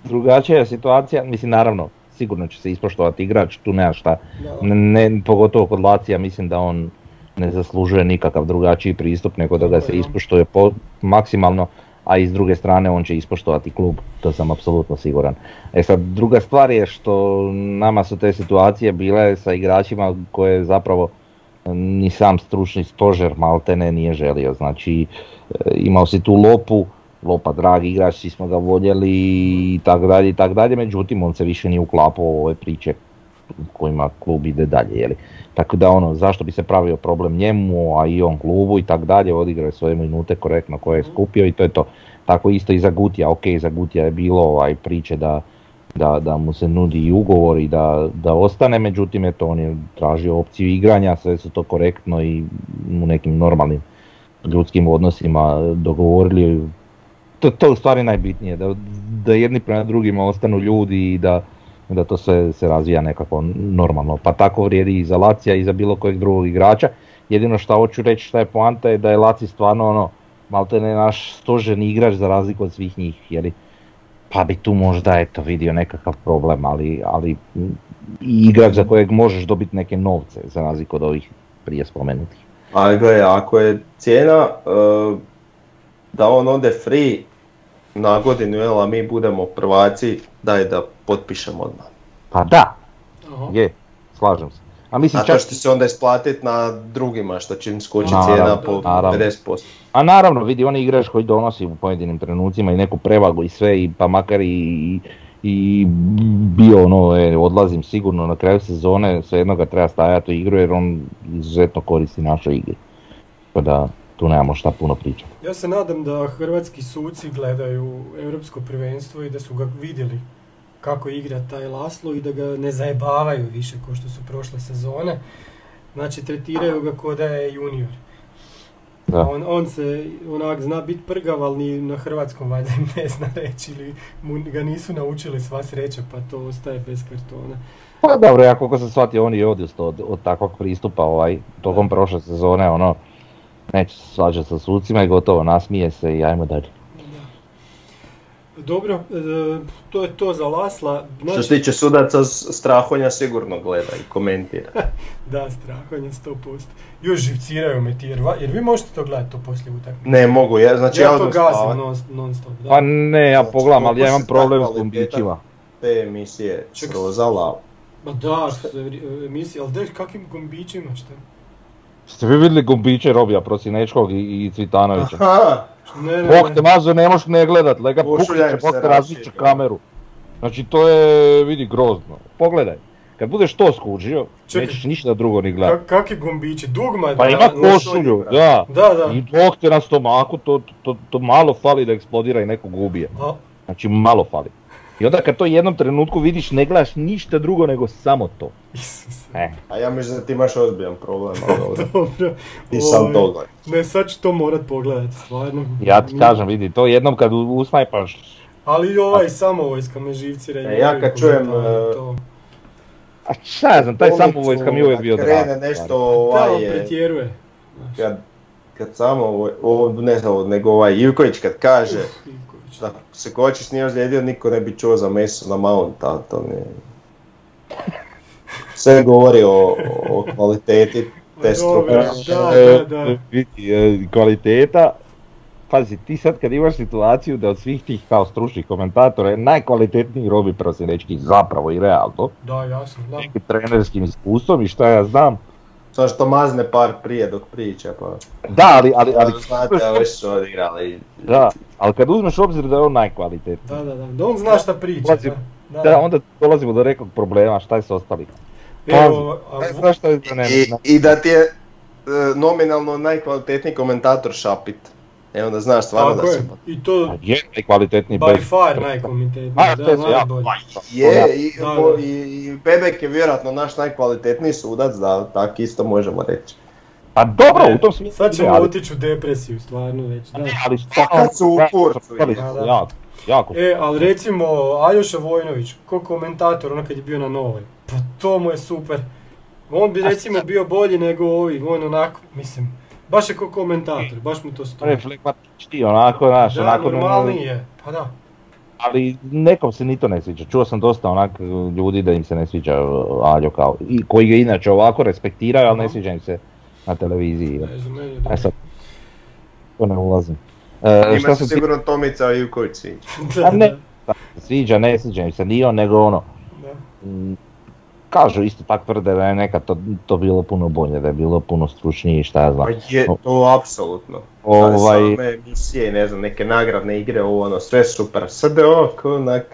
Drugačija je situacija, mislim naravno, sigurno će se ispoštovati igrač, tu nema šta. Ne, ne- pogotovo kod Lacija mislim da on ne zaslužuje nikakav drugačiji pristup nego da ga se ispoštuje po, maksimalno, a i s druge strane on će ispoštovati klub, to sam apsolutno siguran. E sad, druga stvar je što nama su te situacije bile sa igračima koje zapravo ni sam stručni stožer maltene nije želio. Znači, e, imao si tu Lopu, Lopa dragi igrač, svi smo ga voljeli i tako dalje i tako dalje, međutim on se više nije uklapao u ove priče kojima klub ide dalje, jeli. Tako da ono, zašto bi se pravio problem njemu, a i on klubu i tako dalje, odigrao je svoje minute korektno koje je skupio i to je to. Tako isto i za Gutija, ok, za Gutija je bilo ovaj priče da, da, da mu se nudi i ugovor i da, da ostane, međutim eto on je tražio opciju igranja, sve su to korektno i u nekim normalnim ljudskim odnosima dogovorili. To, to je u stvari najbitnije, da, da jedni prema drugima ostanu ljudi i da, da to sve se razvija nekako normalno. Pa tako vrijedi i za Lacija i za bilo kojeg drugog igrača. Jedino što hoću reći šta je poanta je da je Laci stvarno ono, malte ne naš stožerni igrač za razliku od svih njih, jeli? Pa bi tu možda eto vidio nekakav problem, ali, ali igrač za kojeg možeš dobiti neke novce za razliku od ovih prije spomenutih. Ali gledaj, ako je cijena e, da on ode free na godinu, jel, a mi budemo prvaci, daj da potpišemo odmah. Pa da, Aha. je, slažem se. A mislim A čak, to će se onda isplatit na drugima što će im skočiti Naravno, cijena po naravno. 50%. a naravno vidi on je igrač koji donosi u pojedinim trenucima i neku prevagu i sve, i pa makar i, i bio ono, e, odlazim sigurno na kraju sezone, svejedno ga treba stajati u igru jer on izuzetno koristi našoj igri. Tako da tu nemamo šta puno pričati. Ja se nadam da hrvatski suci gledaju europsko prvenstvo i da su ga vidjeli kako igra taj Laslo i da ga ne zajebavaju više kao što su prošle sezone. Znači tretiraju ga kao da je junior. Da. On, on se onak zna biti prgav, ali ni na hrvatskom valjda ne zna reći ili mu ga nisu naučili sva sreća pa to ostaje bez kartona. Pa dobro, ja koliko sam shvatio on je odustao od, od takvog pristupa ovaj, tokom prošle sezone, ono, neće se svađati sa sucima i gotovo, nasmije se i ajmo dalje. Dobro, e, to je to za Lasla. Što Znači, se tiče sudaca, Strahonja sigurno gleda i komentira. (laughs) Da, strahanje 100%. Još živciraju me ti, jer, va- jer vi možete to gledati to poslije utakmice. Ne mogu, ja, znači ja, ja to gazim spavat. non, non stop, da. Pa ne, ja Znači, pogledam, ali ja imam problem s gumbićima. Te emisije Ček, srozala. Ma da, što emisija, ali deš kakvim gombićima, šta? Ste vi vidjeli gumbiće Robija Prosinečkog i, i Cvitanovića? Aha, Ne, ne, Bog te mazo, ne možeš ne gledat, lega pukće, se Bog te različe rašiče. kameru. Znači to je, vidi, grozno. Pogledaj, kad budeš to skužio, Čekaj. nećeš ništa drugo ni gledat. Ka, kakvi gombići? Dugma? Pa da, ima košulju, da. Da, da. I dok te na stomaku, to, to, to malo fali da eksplodira i nekog ubije. Znači malo fali. I onda kad to jednom trenutku vidiš, ne gledaš ništa drugo nego samo to. E, a ja mislim da ti imaš ozbiljan problem, ali dobro. (laughs) Dobro. Ti sam to gledaj. Ne, sad ću to morat pogledati, stvarno. ja ti kažem, vidi, to jednom kad u- usnajpaš, Ali i ovaj samovojska me živcira. i E, ja kad čujem, komentari, e, to. a šta ja znam, taj samovojska mi je uvijek bio Kad drag. krene nešto Da, ovaj on je, pretjeruje. kad, kad samo, ovo, ovo, ne znam, nego ovaj Ivković kad kaže Da se Kočić nije ozlijedio, niko ne bi čuo za meso na mount, a to mi je... Sve govori o, o kvaliteti te Dobro, struke. e, kvaliteta, pazi, ti sad kad imaš situaciju da od svih tih kao stručnih komentatora je najkvalitetniji Robi Prosinečki zapravo i realno, Da, jasno, da. nekim trenerskim iskustvom i šta ja znam. Samo što mazne par prije dok priča, pa... Da, ali, ali, ali, Ali, znate, ovi su odigrali. da, ali kad uzmeš u obzir da je on najkvalitetniji, Da, da, da. Da on zna šta priča. Ulazi- Da, da, onda dolazimo do nekog problema, šta je s ostalih. Evo, a- Ne znaš šta je za ne, I, I da ti je e, nominalno najkvalitetniji komentator Šapit. E onda znaš stvarno Tako da je. su... I to Pa je najkvalitetniji by far najkomitetniji. A, Da, je sve, ja, najbolji. Je, i, Da, i, i Bebek je vjerojatno naš najkvalitetniji sudac, da tak isto možemo reći. Pa dobro, u tom smislu. Sad ćemo ali- otići u depresiju, stvarno već. Da. Ne, ali Pa kad su u stvarno, kurcu, stvarno, da, da. Jako, jako. E, ali recimo Aljoša Vojnović, ko komentator, ono kad je bio na Novoj, pa to mu je super. On bi recimo bio bolji nego ovi, on onako, mislim, baš je ko komentator, baš mu to stoji. je flegmatičniji, onako, znaš, Da, onako... normalniji je, pa da. Ali nekom se ni to ne sviđa. Čuo sam dosta onak ljudi da im se ne sviđa uh, Aljo kao, i koji ga inače ovako respektiraju, ali ne sviđa im se na televiziji. Ne znam, meni je E sad, to ne ulazim. E, Ima šta se sigurno Tomica Ivković sviđa. (laughs) Da, A ne. sviđa, ne sviđa im se ni on, nego ono, da. Kažu isto tak tvrde da je nekad to, to bilo puno bolje, da je bilo puno stručnije i šta ja znam. Pa je to apsolutno. Ovaj, Same emisije, ne znam, neke nagradne igre, ovo ono, sve super. Sad je ovako, onak...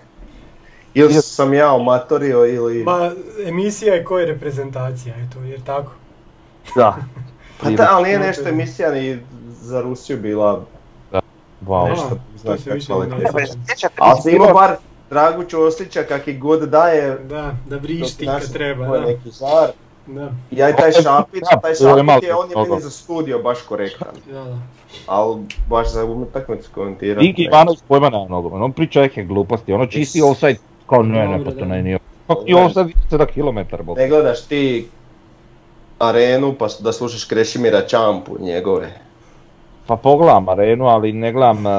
Ili sam ja omatorio ili... Ma, emisija je koja je reprezentacija, eto, jer tako. da. (laughs) Pa da, ali nije nešto emisija ni za Rusiju bila Wow. nešto to znaš se više ne. Ali se ima bar Dragu Ćosića kak i god daje, Da, da vrišti kad treba, je da. neki žar. Da, Ja i taj Šapit, Da, taj to je je, on je meni za studio baš korektan. da, da. Ali baš za utakmicu komentirati. Viki Ivanović pojma nema nogomet, on priča neke gluposti, ono čisti Is. offside, kao ne, ne, pa to da. ne, nije. Kako ti offside 7 km, bok. Ne gledaš ti arenu pa da slušaš Krešimira Čampu njegove. Pa pogledam arenu, ali ne gledam e,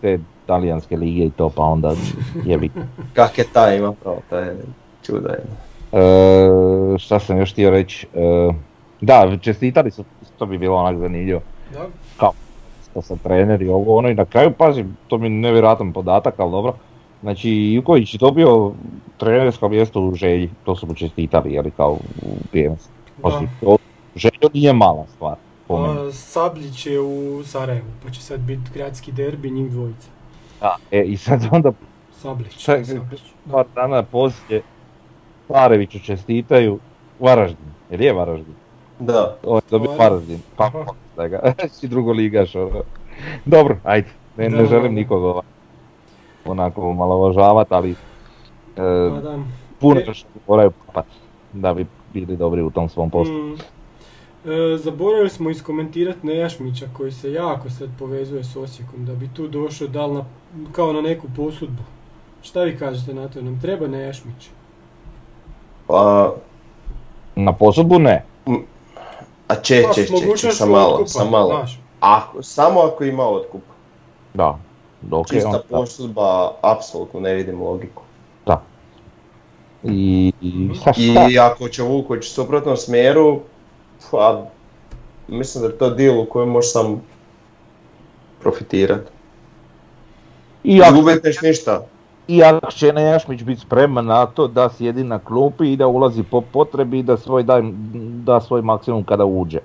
te talijanske lige i to, pa onda jebi. (laughs) Kak je taj ima pravo, taj je čuda je. E, šta sam još htio reći? E, da, čestitali su to bi bilo onak zanimljivo. Da. Što sam trener i ovo ono i na kraju, pazi, to mi je nevjerojatan podatak, ali dobro. Znači, Juković je dobio trenersko mjesto u želji, to su mu čestitali, jeli, kao u. Da. Željo nije mala stvar, po meni. A, Sablić je u Sarajevu, pa će sad biti gradski derbi, njih dvojica. Da, e, I sad onda Sablić. Čekaj, Sablić. Da. par dana poslije Pareviću čestitaju Varaždin, jer je Varaždin, Da. on je dobio Varaždin. Pa da ga, (laughs) si drugo ligaš, ono. Dobro, ajde, ne, ne želim nikog ova- onako omalovažavat, ali e, Pa da. puno E. još moraju papat da bi bili dobri u tom svom poslu. Mm. E, zaboravili smo iskomentirati Nejašmića koji se jako sad povezuje s Osijekom, da bi tu došao dal na, kao na neku posudbu. Šta vi kažete na to? Nam treba Nejašmić? Pa, Na posudbu ne. a če, Pa, če, če, če, sam malo, otkupa, sam malo. Ako, samo ako ima otkup. Da. Dok je Čista on, posudba, apsolutno ne vidim logiku. da. I, i sa šta? I ako će Vuković u suprotnom smjeru, pa, mislim da je to deal u kojem možeš sam profitirati. I Ne ako- gubitneš ništa. I ako će Nejašmić biti spreman na to da sjedi na klupi i da ulazi po potrebi i da svoj da, da svoj maksimum kada uđe.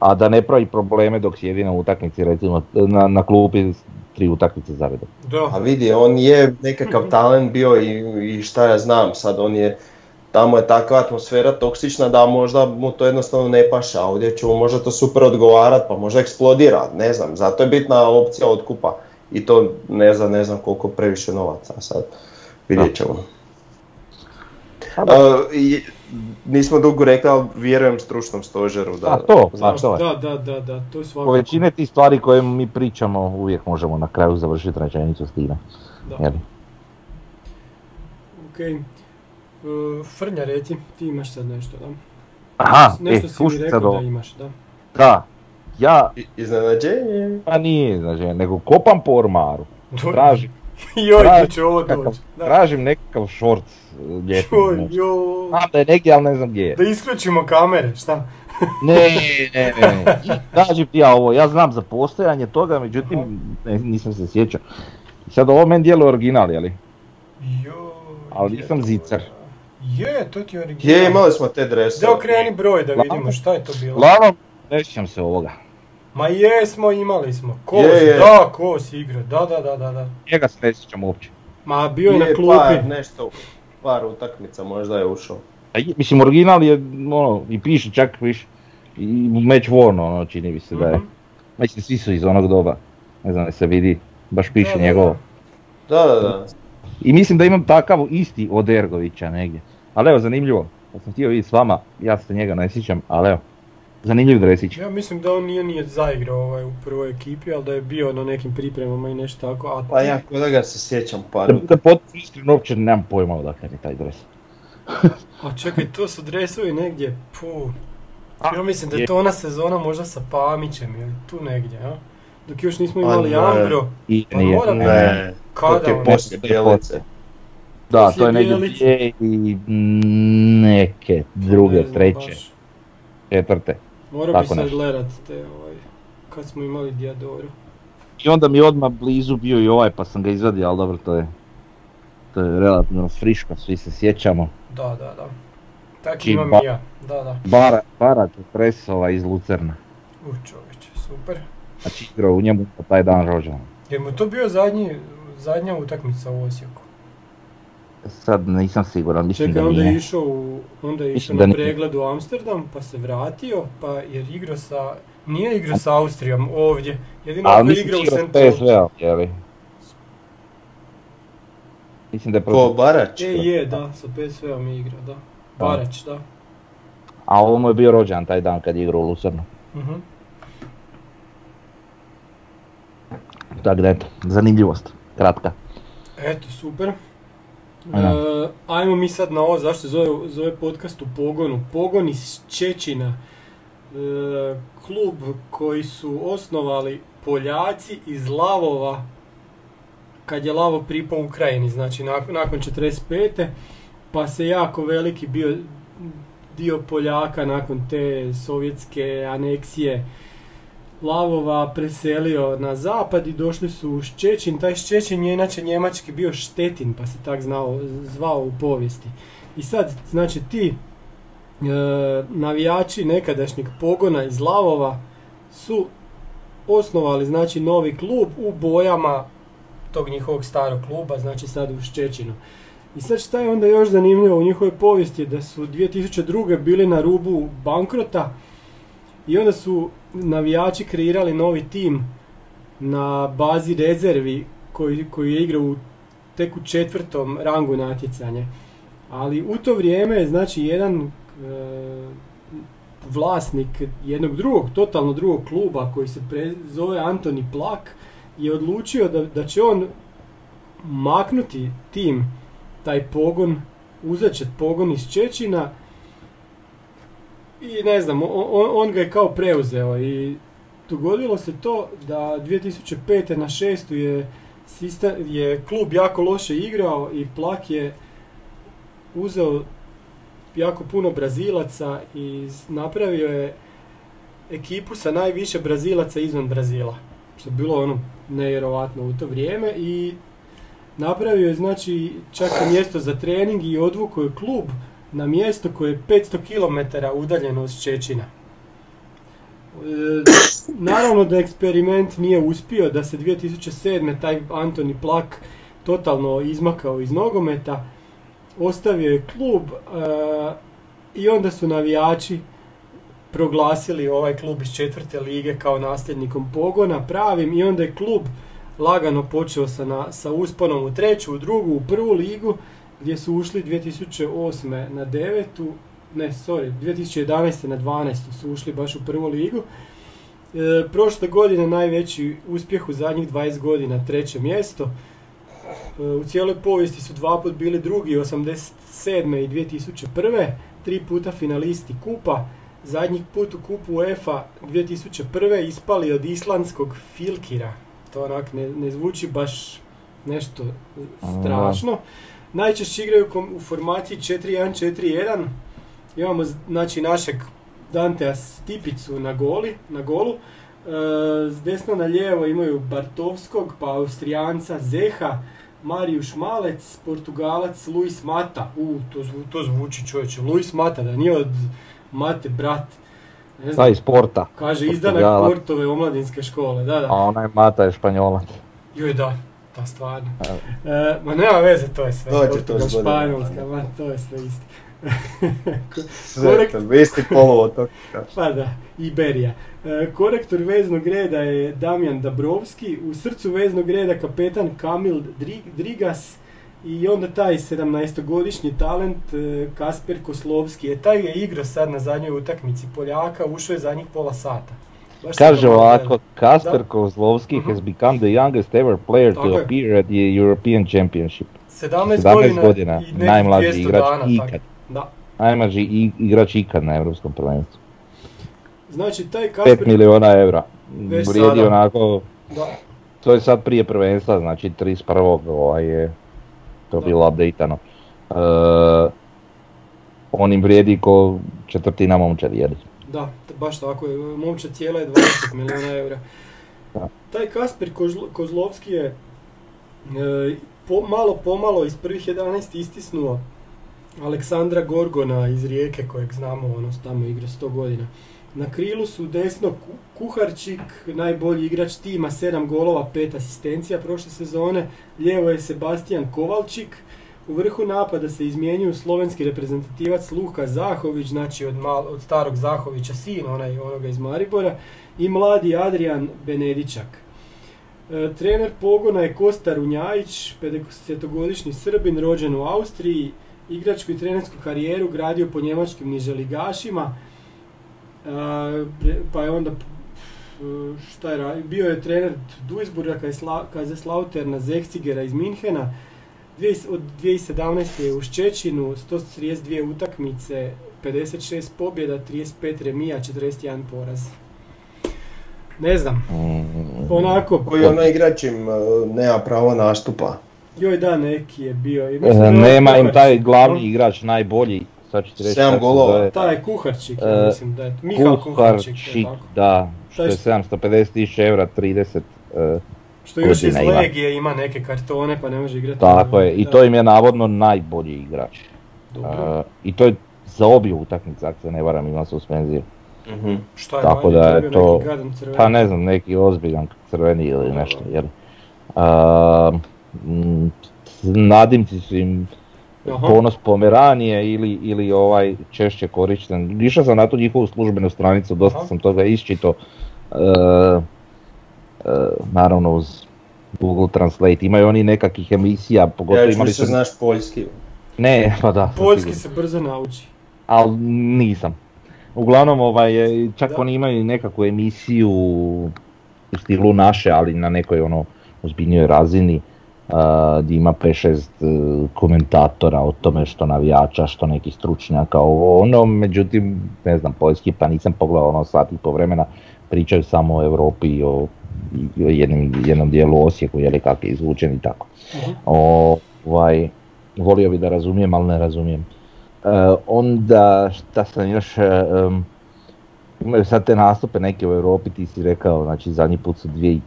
A da ne pravi probleme dok sjedi na utakmici, recimo na, na klupi tri utakmice za redom. Da. A vidi, on je nekakav talent bio i, i šta ja znam, sad on je, tamo je takva atmosfera toksična da možda mu to jednostavno ne paša, a ovdje će mu možda to super odgovarat, pa možda eksplodira, ne znam, zato je bitna opcija otkupa i to ne znam, ne znam koliko previše novaca sad, vidjet ćemo. A E, i nismo dugo rekli, ali vjerujem stručnom stožeru da... A to, pa to je. Da, da, da, da, to je svakako. većine tih stvari koje mi pričamo uvijek možemo na kraju završiti rečenicu s time. Da. Jel? Ok. E, Frnja, reci, ti imaš sad nešto, da? Aha, e, Nešto si mi rekao da imaš, da. Da, ja, Iznenađenje. pa nije, znači, nego kopam po ormaru, (laughs) tražim, Joj, tražim će ovo doći. Da. tražim nekakav šort ljetni. Joj, joj. Znam da je negdje, ali ne znam gdje je. Da isključimo kamere, šta? Ne, ne, ne, Kažem ti ja ovo, ja znam za postojanje toga, međutim ne, nisam se sjećao. Sad ovo meni djeluje original, jeli? Joj. Ali nisam zicar. Je, to ti je original. Je, imali smo te dresove. Da okreni broj da vidimo šta je to bilo. Uglavnom, ne sjećam se ovoga. Ma jesmo, imali smo. Kos, Je, je. da, Kos igra. Da, da, da, da, da. Njega se ne sjećam uopće. Ma bio je na Par, klupi. nešto, par utakmica možda je ušao. A je- Mislim, original je, ono, i piše, čak piše, i match worn, ono, čini mi se da je. Mhm. Mislim, svi su iz onog doba. Ne znam, da se vidi, baš piše Da, da, njegovo. Da, da, da. I mislim da imam takav isti od Ergovića negdje. Ali evo, zanimljivo. Ja sam htio vidjeti s vama, ja se njega ne sjećam, ali evo. Zanimljiv dresić. Ja mislim da on nije nije zaigrao ovaj u prvoj ekipi, ali da je bio na nekim pripremama i nešto tako. A Pa ti- ja kod da ga se sjećam par Da budem potpuno iskren, uopće nemam pojma odakle mi taj dres. (laughs) A čekaj, to su dresovi negdje, puh. Ja mislim da je. to ona sezona možda sa Pamićem ili tu negdje, a? Dok još nismo Pa imali ne. Ambro. I Pa nije. mora Ne, to Kada ti je poslije Bjelice. Da, to je negdje i neke druge, Ne znam treće, baš. četvrte. Morao bi Tako sad nešto. gledat te ovaj, kad smo imali Diadoru. I onda mi je odmah blizu bio i ovaj pa sam ga izvadio, ali dobro to je, to je relativno friško, svi se sjećamo. Da, da, da. Tak Čim imam ba- i ja, da, da. Bara, Barat Pres ovaj iz Lucerna. U čovječe, super. Znači igrao u njemu po taj dan rođena. Je mu to bio zadnji, zadnja utakmica u Osijeku? Sad nisam siguran, mislim Čekaj, da onda je išao, u, onda je išao na pregled u Amsterdam, pa se vratio, pa jer igrao sa, nije igrao sa Austrijom ovdje, jedino Ali ako je igrao u igra St. jeli? Mislim da je Ko, protiv... Barać? E, je, da, sa PSV-om je igrao, da. Barać, da. A ovo mu je bio rođen taj dan kad je igrao u Lucernu. Mhm. Tako da eto, zanimljivost, kratka. Eto, super. E, ajmo mi sad na ovo, zašto se zove, zove podcast u Pogonu. Pogon iz Čečina. E, klub koji su osnovali Poljaci iz Lavova, kad je Lavo pripao Ukrajini, znači nakon, nakon 45. Pa se jako veliki bio dio Poljaka nakon te sovjetske aneksije Lavova preselio na zapad i došli su u Ščećin. Taj Ščećin je inače njemački bio Štetin, pa se tak znao, zvao u povijesti. I sad, znači ti e, navijači nekadašnjeg pogona iz Lavova su osnovali znači novi klub u bojama tog njihovog starog kluba, znači sad u Ščećinu. I sad šta je onda još zanimljivo u njihovoj povijesti je da su 2002. bili na rubu bankrota i onda su navijači kreirali novi tim na bazi rezervi koji, koji je igrao u, tek u četvrtom rangu natjecanja. Ali u to vrijeme, znači, jedan e, vlasnik jednog drugog, totalno drugog kluba koji se pre, zove Antoni Plak je odlučio da, da će on maknuti tim, taj pogon, uzet pogon iz Čečina i ne znam, on, on ga je kao preuzeo i dogodilo se to da 2005. na šestu je, je klub jako loše igrao i Plak je uzeo jako puno Brazilaca i napravio je ekipu sa najviše Brazilaca izvan Brazila. Što je bilo ono nevjerovatno u to vrijeme i napravio je znači čak i mjesto za trening i odvukao je klub na mjesto koje je 500 km udaljeno od Čečina. E, naravno da eksperiment nije uspio, da se 2007. taj Antoni Plak totalno izmakao iz nogometa, ostavio je klub e, i onda su navijači proglasili ovaj klub iz četvrte lige kao nasljednikom pogona pravim i onda je klub lagano počeo sa, sa usponom u treću, u drugu, u prvu ligu gdje su ušli 2008. na devetu, ne, sorry, 2011. na 12. su ušli baš u prvu ligu. E, prošle godine najveći uspjeh u zadnjih 20 godina, treće mjesto. E, u cijeloj povijesti su dva put bili drugi, 87. i 2001. Tri puta finalisti kupa. Zadnji put u kupu UEFA 2001. ispali od islandskog Filkira. To onak ne, ne zvuči baš nešto strašno. Najčešće igraju u formaciji 4-1-4-1. Imamo znači našeg Dantea Stipicu na, goli, na golu. E, s desna na lijevo imaju Bartovskog, pa Austrijanca Zeha, Marijuš Malec, Portugalac Luis Mata. U, to, zvu, to zvuči čovječe. Luis Mata, da nije od Mate brat. Ne znam, sporta. Kaže izdanak Portove omladinske škole, da, da. A onaj Mata je španjolac. Joj, da, pa stvarno. E, ma nema veze, to je sve. Dođe to Španjolska, ma to je sve isto. (laughs) Korekt... vi isti polovo to. pa da, Iberija. E, korektor veznog reda je Damjan Dabrovski, u srcu veznog reda kapetan Kamil Drigas i onda taj 17-godišnji talent e, Kasper Koslovski. Je taj je igrao sad na zadnjoj utakmici Poljaka, ušao je zadnjih pola sata. Kaže ovako, Kasper Kozlovski has become the youngest ever player to appear at the European Championship. 17, 17 godina, i najmlađi igrač ikad. Da. Najmlađi igrač ikad na Europskom prvenstvu. Znači taj Kasper... 5 miliona eura. Vrijedi onako... Da. To je sad prije prvenstva, znači 31. ovaj je to da. bilo updateano. Uh, on im vrijedi ko četvrtina momčad jedi. Da, baš tako je. Momčad cijela je 20 milijuna eura. Taj Kasper Kozlovski je e, po, malo pomalo iz prvih 11 istisnuo Aleksandra Gorgona iz Rijeke kojeg znamo, ono tamo igra 100 godina. Na krilu su desno Kuharčik, najbolji igrač tima, 7 golova, 5 asistencija prošle sezone. Lijevo je Sebastian Kovalčik, u vrhu napada se izmijenjuju slovenski reprezentativac Luka Zahović, znači od, mal, od starog Zahovića, sin onaj, onoga iz Maribora, i mladi Adrian Benedičak. E, trener pogona je Kosta Runjajić, 50-godišnji Srbin, rođen u Austriji, igračku i trenersku karijeru gradio po njemačkim niželigašima, e, pa je onda šta je bio je trener Duisburga, Kaiserslauterna, Zechzigera iz Minhena, od 2017. je u Ščećinu 132 utakmice, 56 pobjeda, 35 remija, 41 poraz. Ne znam, mm. onako... Koji ono igrač im e, nema pravo nastupa. Joj da, neki je bio. I mislim, nema im taj glavni igrač, najbolji, sad ću ti reći Sedam kako se golova. zove. Taj Kuharčik, E, ja mislim da je. Mihal Kuharčik, je Kuharčik, tako. da, što je što- 750 tisuća eura, 30, e, Što još iz. Legije ima neke kartone pa ne može igrati. tako je, i Da, to im je navodno najbolji igrač. Dobro. I to je za obje utakmice, ako se ne varam, ima suspenziju. Mhm. Šta je tako da je to- neki. Pa ne znam, neki ozbiljan crveni ili nešto, a, mm, nadimci su im Aha. ponos Pomeranije ili, ili ovaj češće korišten. Išao sam na tu njihovu službenu stranicu, dosta Aha. sam toga iščito. E, e, naravno uz Google Translate. Imaju oni nekakvih emisija, pogotovo Ja imali se su... znaš poljski. Ne, pa da. Poljski se brzo nauči. ali nisam. Uglavnom, ovaj, čak Da. oni imaju nekakvu emisiju u stilu naše, ali na nekoj ono ozbiljnijoj razini, gdje ima 5-6 e, komentatora o tome što navijača, što nekih stručnjaka, ovo ono, međutim, ne znam, poljski, pa nisam pogledao ono sat i po vremena, pričaju samo o Europi i o, o jednom, dijelu Osijeku, je li kak je izvučen i tako. Mhm. Ovaj, volio bi da razumijem, ali ne razumijem. E, onda, šta sam još, em, imaju sad te nastupe neke u Europi, ti si rekao, znači zadnji put su 2005.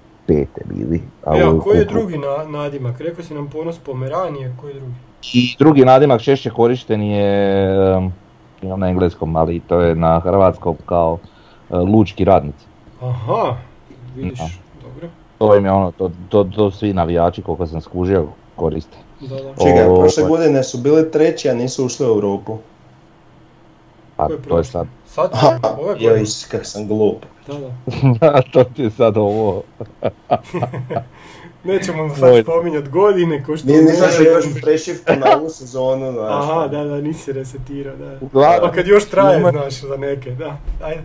bili. a E, a ovo- koji je drugi na, nadimak? Rekao si nam ponos Pomeranije, koji je drugi? I drugi nadimak češće korišten je, na engleskom, ali to je na hrvatskom kao e, lučki radnici. Aha, vidiš, Da. To im je ono, to, to, to svi navijači koliko sam skužio koriste. Da, da. Čekaj, O, prošle godine su bili treći, a nisu ušli u Europu. Pa to je sad, Sad će, ove godine. kak sam glup. Da, da. (laughs) to ti je sad ovo. (laughs) Nećemo sad Moj- spominjat godine, ko što... Nije nisam još prešifto na ovu sezonu, (laughs) znaš. Aha, da, da, nisi se resetirao, da. Uglavnom, Pa kad još traje, znaš, za neke, da. Ajde.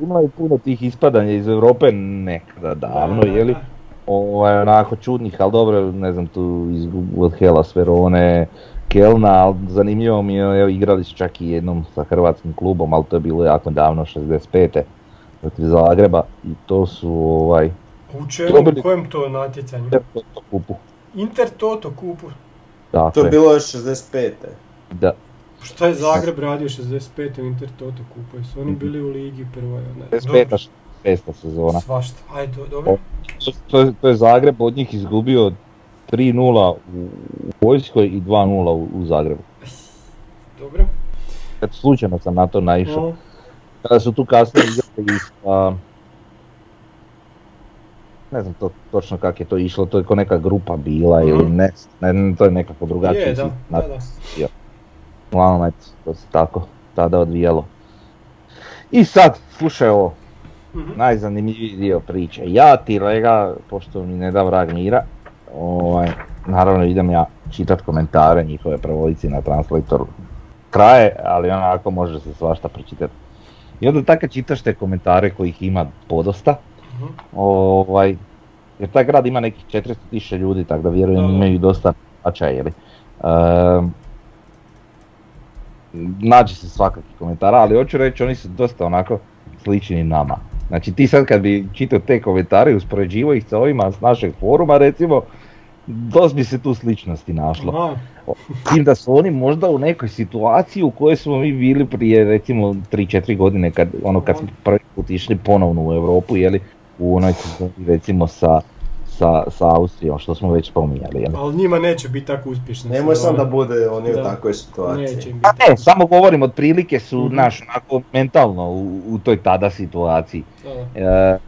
Ima i puno tih ispadanja iz Europe nekada davno, Da, da, je li? Ovaj, onako čudnih, ali dobro, ne znam, tu iz od Hellas Verone, Kelna, ali zanimljivo mi je, evo, igrali su čak i jednom sa hrvatskim klubom, ali to je bilo jako davno, 65. protiv Zagreba i to su ovaj, U čemu, Dobili- u kojem to natjecanju? Toto kupu. Inter Toto kupu. Dakle, To je bilo još 65. da, Šta je Zagreb radio 65. u Inter Toto kupu? Jesu oni bili u ligi prvoj? Ne, 65. šesta sezona. Svašta. Ajde, do- dobro. To, je- to je Zagreb od njih izgubio 3-0 u, Poljskoj i 2-0 u, u Zagrebu. Dobro. Kad slučajno sam na to naišao. No, Kada su tu kasnije igrali sa... Ne znam to, točno kako je to išlo, to je ko neka grupa bila ili Mhm. ne, ne, to je nekako drugačije. je, da, da, da. Uglavnom, eto, to se tako tada odvijalo. I sad, slušaj ovo, Mhm. najzanimljiviji dio priče. Ja ti lega, pošto mi ne da vrag mira, ovaj, naravno idem ja čitat komentare njihove prevodici na translatoru. Traje, ali onako može se svašta pročitati. I onda tako čitaš te komentare kojih ima podosta, Mhm. ovaj, jer taj grad ima nekih 400.000 ljudi, tako da vjerujem imaju dosta plaća, jeli. Ehm, nađe se svakakih komentara, ali hoću reći oni su dosta onako slični nama. Znači ti sad kad bi čitao te komentare i uspoređivao ih sa ovima s našeg foruma recimo, dosta bi se tu sličnosti našlo. Tim da su oni možda u nekoj situaciji u kojoj smo mi bili prije recimo 3-4 godine kad, ono, kad smo prvi put išli ponovno u Europu, jeli, u onoj recimo sa, sa, sa Austrijom, što smo već spominjali. Ali njima neće biti tako uspješno. Nemoj sam da bude oni u Da. takvoj Neće situaciji. biti. ne, samo govorim, otprilike su, Mhm. naš, onako mentalno u, u toj tada situaciji. E, e,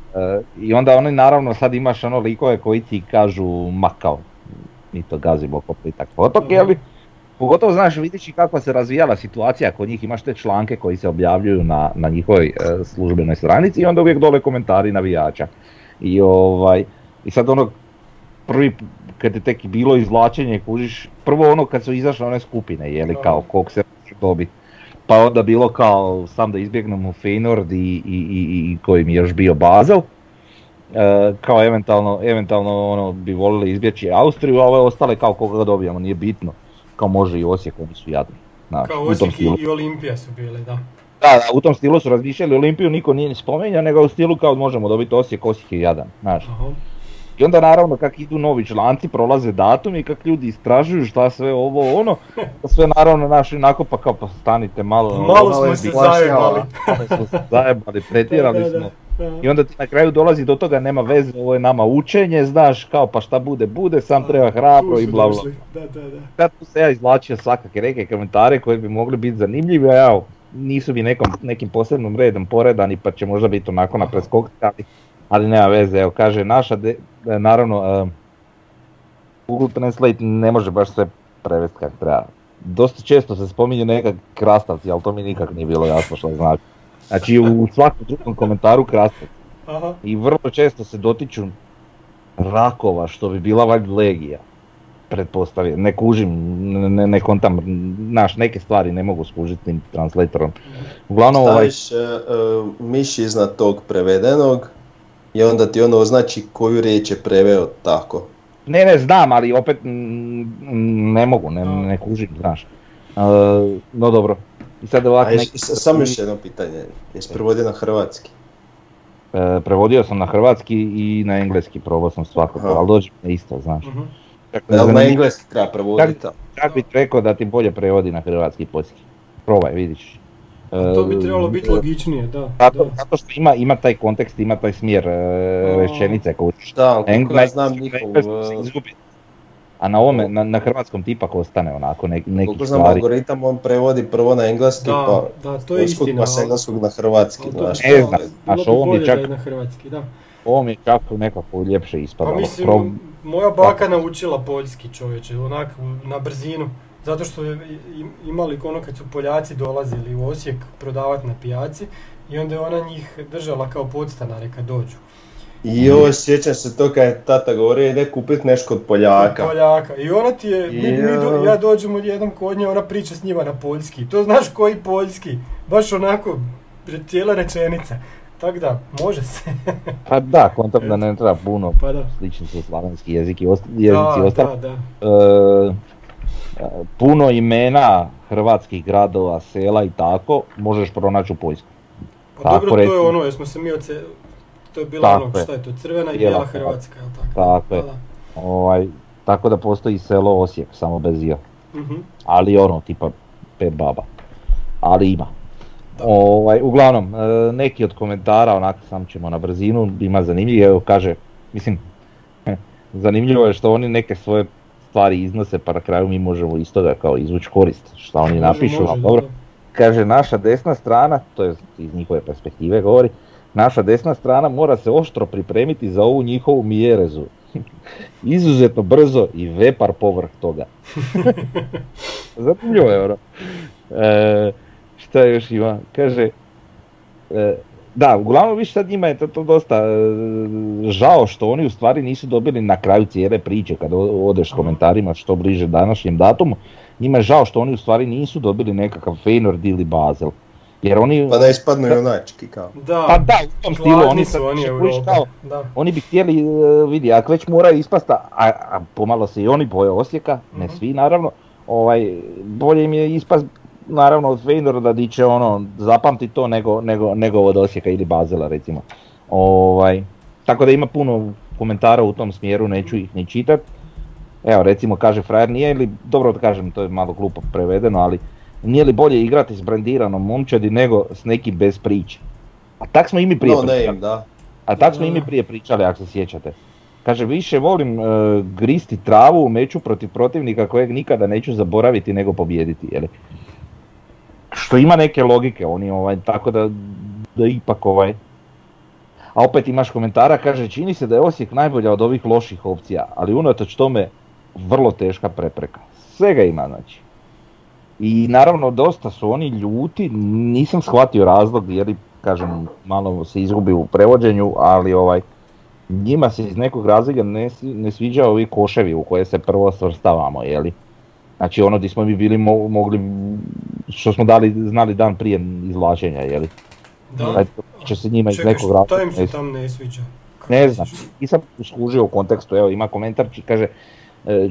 I onda oni naravno sad imaš ono likove koji ti kažu ma kao, mi to gazimo ko plitak potok, Mhm. jeli? Pogotovo znaš, vidiš i kako se razvijala situacija kod njih, imaš te članke koji se objavljuju na, na njihovoj e, službenoj stranici i onda uvijek dole komentari navijača. I ovaj, i sad ono, prvi, kad je tek bilo izvlačenje, kužiš, prvo ono kad su izašle one skupine, jeli, Da. kao kog se dobiti. Pa onda bilo kao sam da izbjegnemo Feynord i, i, i, i koji mi je još bio Basel. E, kao eventualno, eventualno ono, bi volili izbjeći Austriju, a ove ostale kao koga dobijamo, nije bitno. Kao može i Osijek, oni su jadni. Znaš, Kao u tom Osijek i, stilu. i Olimpija su bile, da. Da, da, u tom stilu su razmišljali, Olimpiju niko nije ni spomenuo, nego u stilu kao možemo dobiti Osijek, Osijek je jadan, znaš. Aha. I onda naravno kak idu novi članci, prolaze datumi i kak ljudi istražuju šta sve ovo ono, sve naravno naši onako pa kao pa stanite malo. Malo ono, smo je se zajebali. (laughs) Malo smo se zajebali, pretjerali Da, da, smo. da. I onda ti na kraju dolazi do toga nema veze, ovo je nama učenje, znaš, kao pa šta bude, bude, sam treba hrabro i bla bla. došli. Da, da, da. Kad tu se ja izvlačio svakakve neke komentare koji bi mogli biti zanimljivi, a evo, nisu mi nekom, nekim posebnom redom poredani pa će možda biti onako na preskok, ali, ali nema veze, evo kaže naša, de- naravno, e, Google Translate ne može baš sve prevesti kako treba. Dosta često se spominju neka krastavci, ali to mi nikak nije bilo jasno što znači. Znači u (laughs) svakom drugom komentaru krastavci. Aha. I vrlo često se dotiču rakova, što bi bila valjda legija. Pretpostavljam, ne kužim, ne, ne, kontam, znaš, neke stvari ne mogu skužiti tim translatorom. Uglavnom, ovaj, Staviš e, e, miš iznad tog prevedenog i onda ti ono označi koju riječ je preveo tako. ne, ne, znam, ali opet mm, mm, ne mogu, ne, ne kužim, znaš. E, no dobro, i sad ovak A jesi- neki... samo još jedno pitanje, jesi prevodio na hrvatski? E, prevodio sam na hrvatski i na engleski, probao sam svakako, ali dođe na isto, znaš. Mhm. Tako Jel na engleski treba prevoditi? Čak bih rekao da ti bolje prevodi na hrvatski i poljski. Probaj, vidiš. A to bi E, trebalo biti logičnije, da. Zato, da. zato što ima, ima taj kontekst, ima taj smjer e, A. rečenice koju Da, ali koliko ja znam njihov, se e. A na ovome, na, na hrvatskom ti ipak ostane onako ne, neki koliko znam stvari. algoritam, on prevodi prvo na engleski, Da, pa da, to je istina, pa s ali- engleskog na hrvatski, to- znaš. Ne znam, znaš, ovo mi je čak, da je na hrvatski, da. ovo mi je čak nekako ljepše Pa ispadalo. mislim, Prob- moja baka naučila poljski čovječe, onak na brzinu. Zato što je im- imali ono kad su Poljaci dolazili u Osijek prodavati na pijaci i onda je ona njih držala kao podstanare kad dođu. I joj, sjećam se to kad je tata govorio ide kupit nešto kod Poljaka. Poljaka. I ona ti je, mi, mi do- Jo. ja dođem jednom kod nje, ona priča s njima na poljski. To znaš koji poljski? Baš onako, cijela rečenica. Tako da, može se. (laughs) Pa da, kontam da ne treba puno, Pa da. slični su slavenski jezik i osta- jezici Da, ostali. da, da. E, puno imena hrvatskih gradova, sela i tako možeš pronaći u Poljsku. Pa Tako dobro, to je ono, jesmo se mi oce... To je bila Tako ono, šta je to, crvena i Bijela Hrvatska. Jel tako? Tako je. Ovaj, tako da postoji selo Osijek, samo bez i. da. Mhm. Ali ono, tipa pet baba. Ali ima. Ovaj, uglavnom, e, neki od komentara, onako sam ćemo na brzinu, ima zanimljivo, evo kaže, mislim, (laughs) zanimljivo je što oni neke svoje stvari iznose, pa na kraju mi možemo iz toga kao izvući korist, šta oni Može, napišu, može, ali dobro. Kaže, naša desna strana, to je iz njihove perspektive govori, naša desna strana mora se oštro pripremiti za ovu njihovu mijerezu. (laughs) Izuzetno brzo i vepar povrh toga. Zanimljivo je ono. E, šta još ima? Kaže, e, da, uglavnom više sad njima je to, to dosta e, žao što oni u stvari nisu dobili na kraju cijele priče kad odeš s komentarima što bliže današnjem datumu, njima je žao što oni u stvari nisu dobili nekakav Feynord ili Basel. Jer oni, Pa da ispadnu junački kao. Da, pa da, u tom stilu oni su sad oni kužiš kao, Da. oni bi htjeli, e, vidi, ako već moraju ispasta, a, a pomalo se i oni boje Osijeka, ne Mhm. svi naravno, ovaj, bolje im je ispast naravno od Feynorda di će ono zapamti to nego, nego, nego od Osijeka ili Bazela recimo. Ovaj, tako da ima puno komentara u tom smjeru, neću ih ni čitat. Evo recimo kaže frajer nije li, dobro da kažem to je malo glupo prevedeno, ali nije li bolje igrati s brandiranom momčadi nego s nekim bez priče. A tak smo i mi prije No pričali. name, da. A tak smo i mi prije pričali, ako se sjećate. Kaže, više volim e, gristi travu u meču protiv protivnika kojeg nikada neću zaboraviti nego pobijediti, jeli? Što ima neke logike, oni ovaj, tako da, da ipak ovaj... A opet imaš komentara, kaže, čini se da je Osijek najbolja od ovih loših opcija, ali unatoč tome vrlo teška prepreka. Svega ima, znači. I naravno dosta su oni ljuti, nisam shvatio razlog jer kažem malo se izgubi u prevođenju, ali ovaj njima se iz nekog razloga ne, ne sviđaju ovi koševi u koje se prvo svrstavamo, jeli? Znači ono gdje smo mi bili mo- mogli, što smo dali, znali dan prije izvlačenja, jeli? Da. Eto, će se njima iz Čekaj, nekog razloga šta im se tam ne sviđa? Kako Ne znam, nisam skužio u kontekstu, evo ima komentar, kaže, e,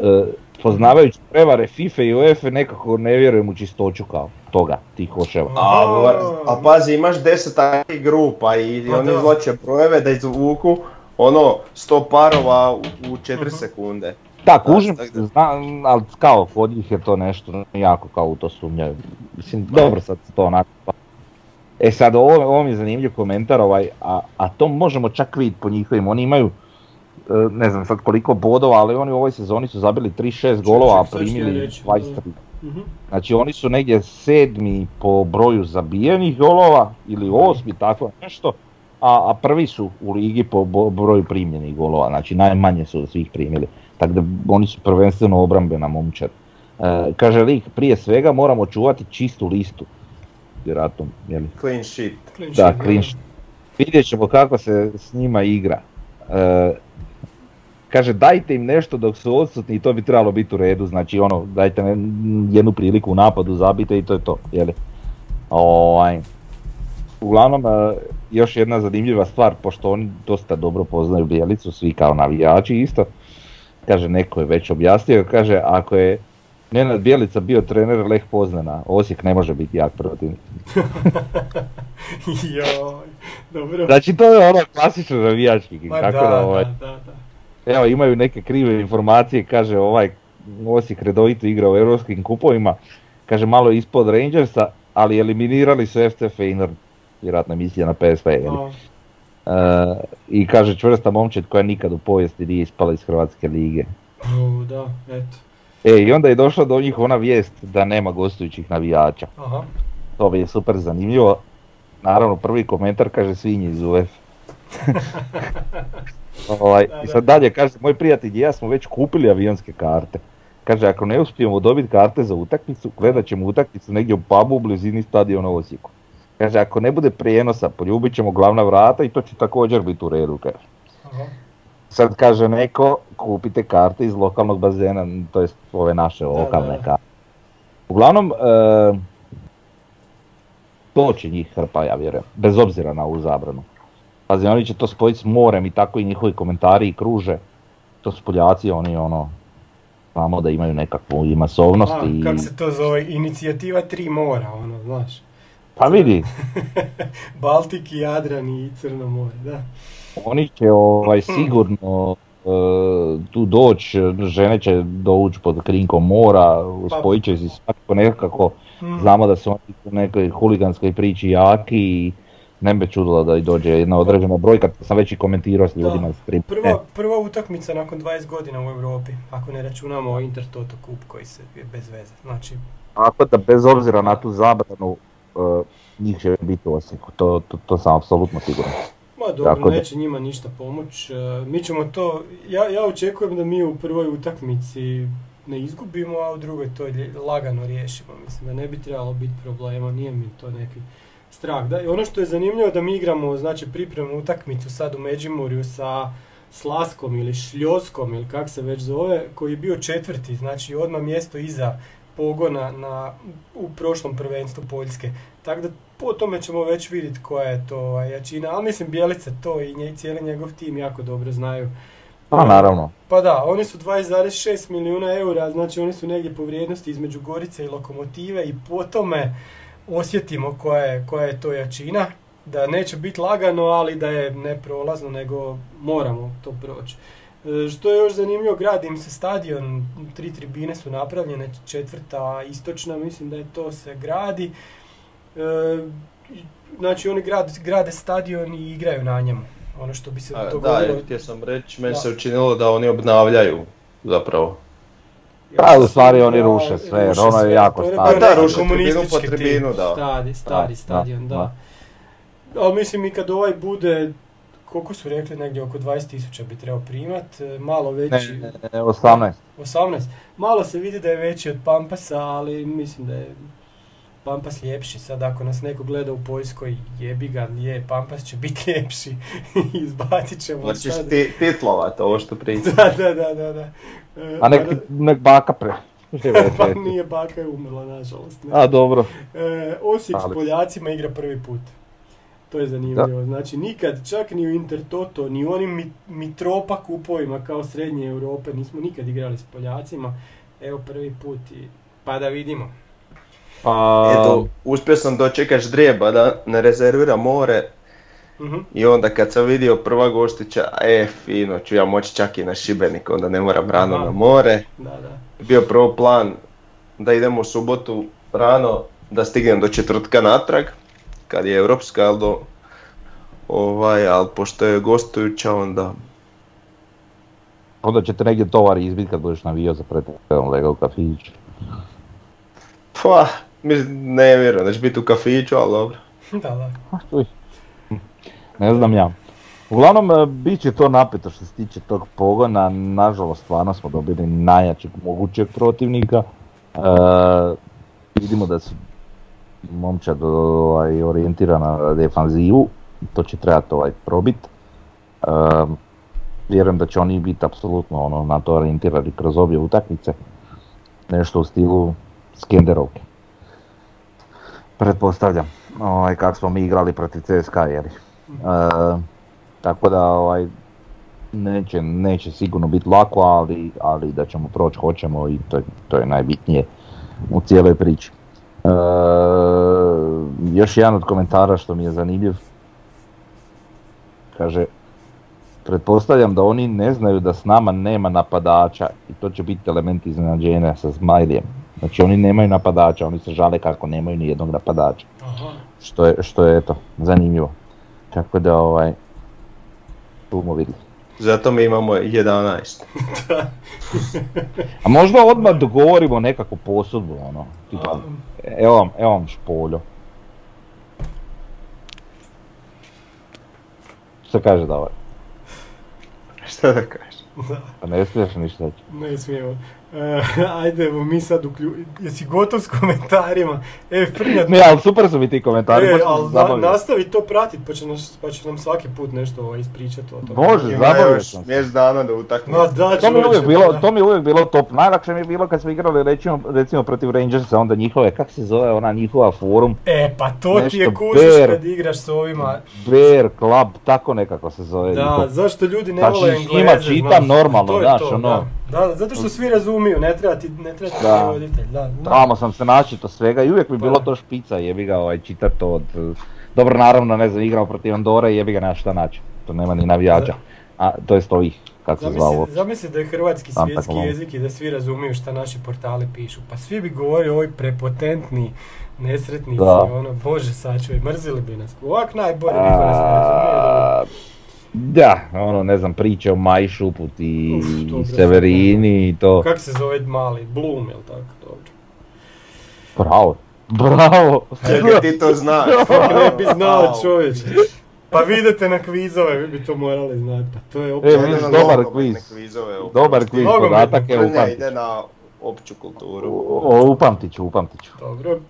e, poznavajući prevare FIFA i UEFA nekako ne vjerujem u čistoću kao toga, tih koševa. A, a pazi, imaš deset takvih grupa i Pa oni izvlače brojeve da izvuku ono 100 parova u, u 4 Mhm. sekunde. Da, kužim, znam, ali kao kod njih je to nešto jako kao u to sumnjaju. Mislim, dobro sad to onako. pa- E sad, ovo, ovo mi je zanimljiv komentar, ovaj, a, a to možemo čak vidjeti po njihovim, oni imaju, e, ne znam sad koliko bodova, ali oni u ovoj sezoni su zabili 36 golova, a primili reći, 23. Mhm. Znači oni su negdje sedmi po broju zabijenih golova ili osmi, tako nešto, a, a prvi su u ligi po broju primljenih golova, znači najmanje su od svih primili. Tako da oni su prvenstveno obrambena momčad. E, kaže lik, prije svega moramo čuvati čistu listu. Vjerojatno, jeli? Clean sheet. Clean Da, sheet, clean sheet. Vidjet ćemo kako se s njima igra. E, kaže dajte im nešto dok su odsutni i to bi trebalo biti u redu, znači ono dajte jednu priliku u napadu, zabite i to je to, jeli? Ovaj. Uglavnom, e, još jedna zanimljiva stvar, pošto oni dosta dobro poznaju Bijelicu, svi kao navijači isto, kaže neko je već objasnio, kaže ako je Nenad Bijelica bio trener Leh Poznana, Osijek ne može biti jak protivnik. (laughs) Joj, dobro. Znači to je ono klasično navijački, kako da, da, ovaj, da, da, da. evo imaju neke krive informacije, kaže ovaj Osijek redovito igra u europskim kupovima, kaže malo ispod Rangersa, ali eliminirali su FC Feyenoord, vjerojatno misija na PSV, jel? I kaže čvrsta momčad koja nikad u povijesti nije ispala iz Hrvatske lige. o, da, eto. E, i onda je došla do njih ona vijest da nema gostujućih navijača. Aha. To mi je super zanimljivo. Naravno, prvi komentar kaže svinje iz UF. (laughs) ovaj, Da, I sad dalje kaže, moj prijatelj i ja smo već kupili avionske karte. Kaže, ako ne uspijemo dobiti karte za utakmicu, gledat ćemo utakmicu negdje u pubu u blizini stadiona u Osijeku. Kaže, ako ne bude prijenosa, poljubit ćemo glavna vrata i to će također biti u redu, kaže. Aha. Sad kaže neko, kupite karte iz lokalnog bazena, to jest ove naše lokalne da. karte. Uglavnom, e, to će njih hrpa, ja vjerujem, bez obzira na ovu zabranu. Pazi, oni će to spojiti s morem i tako i njihovi komentari i kruže. To su Poljaci, oni ono, znamo da imaju nekakvu i masovnost A, i... kako se to zove? Inicijativa tri mora, ono, znaš. Pa vidi, (laughs) Baltik i Jadran i Crno more, da. oni će ovaj, sigurno e, tu doći, žene će doći pod krinkom mora, Pa- spojit će se svakako nekako, Mm. znamo da su oni u nekoj huliganskoj priči jaki i ne bi čudilo da i dođe jedna određena brojka, sam već i komentirao s ljudima tribune. Prva, prva utakmica nakon 20 godina u Europi, ako ne računamo Intertoto Kup koji se je bez veze. Znači, Tako da bez obzira na tu zabranu, njih će biti u Osijeku, to, to, to sam apsolutno siguran. ma dobro, Tako da- neće njima ništa pomoć. E, Mi ćemo to, ja, ja očekujem da mi u prvoj utakmici ne izgubimo, a u drugoj to lagano riješimo. Mislim da ne bi trebalo biti problema, nije mi to neki strah. Da, i ono što je zanimljivo da mi igramo, znači pripremnu utakmicu sad u Međimurju sa Slaskom ili Šljoskom ili kak se već zove, koji je bio četvrti, znači odmah mjesto iza pogona na, u prošlom prvenstvu Poljske. Tako da po tome ćemo već vidjeti koja je to jačina, ali mislim Bjelica to i nje, cijeli njegov tim jako dobro znaju. Pa naravno. Pa da, oni su 20,6 milijuna eura, znači oni su negdje po vrijednosti između Gorice i Lokomotive i po tome osjetimo koja je, koja je to jačina. Da neće biti lagano, ali da je ne prolazno, nego moramo to proći. E, Što je još zanimljivo, gradi im se stadion, tri tribine su napravljene, četvrta istočna, mislim da je to se gradi. E, znači oni grad, grade stadion i igraju na njemu. Ono što bi se A, Da, dogodilo. htio sam reći, meni Da. se učinilo da oni obnavljaju zapravo. Pa, u stvari oni Da, ruše sve, ruše ono je sve, jako staro. bio Da, ruše tribinu po tribinu, da. Stari, stari Da, stadion, da, da. Ali mislim i kad ovaj bude, koliko su rekli, negdje oko 20.000 bi trebao primat, e, malo veći, ne, ne, 18. 18. Malo se vidi da je veći od Pampasa, ali mislim da je Pampas ljepši. Sad ako nas neko gleda u Poljskoj, jebi ga, je, Pampas će biti (laughs) ljepši. Izbacit ćemo Hoćeš sad. ti titlovat ovo što priča. Da, da, da, da. da. E, A nek, pa nek baka pre... (laughs) pa nije baka je umrla, nažalost. ne. A dobro. E, Osijek s Poljacima igra prvi put. To je zanimljivo. Znači nikad, čak ni u Intertoto, ni u onim mi- Mitropa kupovima kao srednje Europe, nismo nikad igrali s Poljacima. Evo prvi put i pa da vidimo. Pa, Eto, uspio sam dočekati ždrijeba da ne rezervira more Mhm. I onda kad sam vidio prva gostića, e, fino, ću ja moći čak i na Šibenik, onda ne moram rano na more. Da, da. Bio prvo plan da idemo u subotu rano, da stignem do četvrtka natrag, kad je europska, ali do, ovaj, ali pošto je gostujuća, onda Onda će te negdje tovari izbiti kad budeš navio za pretekom lega u kafić. Pa, mislim, ne vjerujem da će biti u kafiću, ali dobro. (laughs) Da, da. Ne znam ja. Uglavnom, e, bit će to napeto što se tiče tog pogona. Nažalost, stvarno smo dobili najjačeg mogućeg protivnika. E, vidimo da su momčad ovaj, orijentirana na defanzivu. To će trebati ovaj, probit. E, vjerujem da će oni biti apsolutno ono, na to orijentirani kroz obje utakmice. Nešto u stilu Skenderovke. Pretpostavljam, ovaj, kako smo mi igrali protiv CSKA, jer tako da ovaj, neće, neće sigurno biti lako, ali, ali da ćemo proći hoćemo i to, to je najbitnije u cijeloj priči. E, još jedan od komentara što mi je zanimljiv, kaže, pretpostavljam da oni ne znaju da s nama nema napadača i to će biti element iznenađenja sa Zmajlijem. Znači oni nemaju napadača, oni se žale kako nemaju ni jednog napadača Aha. što je, što je eto, zanimljivo. Tako da ovaj, tu smo vidjeli. Zato mi imamo 11. A možda odmah dogovorimo nekakvu posudbu, ono, tipa, evo vam, evo vam špoljo. Što kaže da ovaj? Šta da kažeš? Pa ne smiješ ništa reći. Ne smijemo. E, (laughs) ajde, evo mi sad uklju... Jesi gotov s komentarima? E, Frnja, Ne, ali super su mi ti komentari, e, sam ali na, nastavi to pratit, pa će, nas, pa će nam svaki put nešto ovaj, ispričati o tome. Može, Ima zabavio sam se. mjesec dana do utakmice. Ma da, To mi, uvijek bilo, da. to mi je uvijek bilo top. Najlakše mi je bilo kad smo igrali recimo, recimo protiv Rangersa, onda njihove, kak se zove ona njihova forum, E, pa to ti je Nešto kužiš kad igraš s ovima. Bear Club, tako nekako se zove. Da, njihov. zašto ljudi ne Znači, vole Engleze, njima čitam normalno, znaš, ono. Da. Da, da, zato što svi razumiju, ne treba ti, ne treba ti Da. prevoditelj, da. Tamo sam se načito svega i uvijek mi bilo to špica, jebi ga ovaj, čitat to od... Dobro, naravno, ne znam, igramo protiv Andore i jebi ga nema šta naći. To nema ni navijača. A, to jest ovih, kako se zvao. Zamisli, da je hrvatski svjetski jezik i da svi razumiju šta naši portali pišu. Pa svi bi govorili ovi prepotentni nesretnici, Da. ono, bože sačuvaj, mrzili bi nas. Ovak najbolje, niko nas ne razumije. Da, ono, ne znam, priče o Majšuput i, Uf, Severini i to. Kak se zove mali? Bloom, jel tako? Dobro. Bravo, bravo. Čekaj, ti to znaš. (laughs) Ne bi znao Wow. čovječe. Pa vidite na kvizove, vi bi to morali znati. Pa to je E, opće. Ide vidiš, na dobar kviz. Dobar kviz, podatak je upamtit. ide na opću kulturu. O, upamtit ću, upamtit ću. Dobro.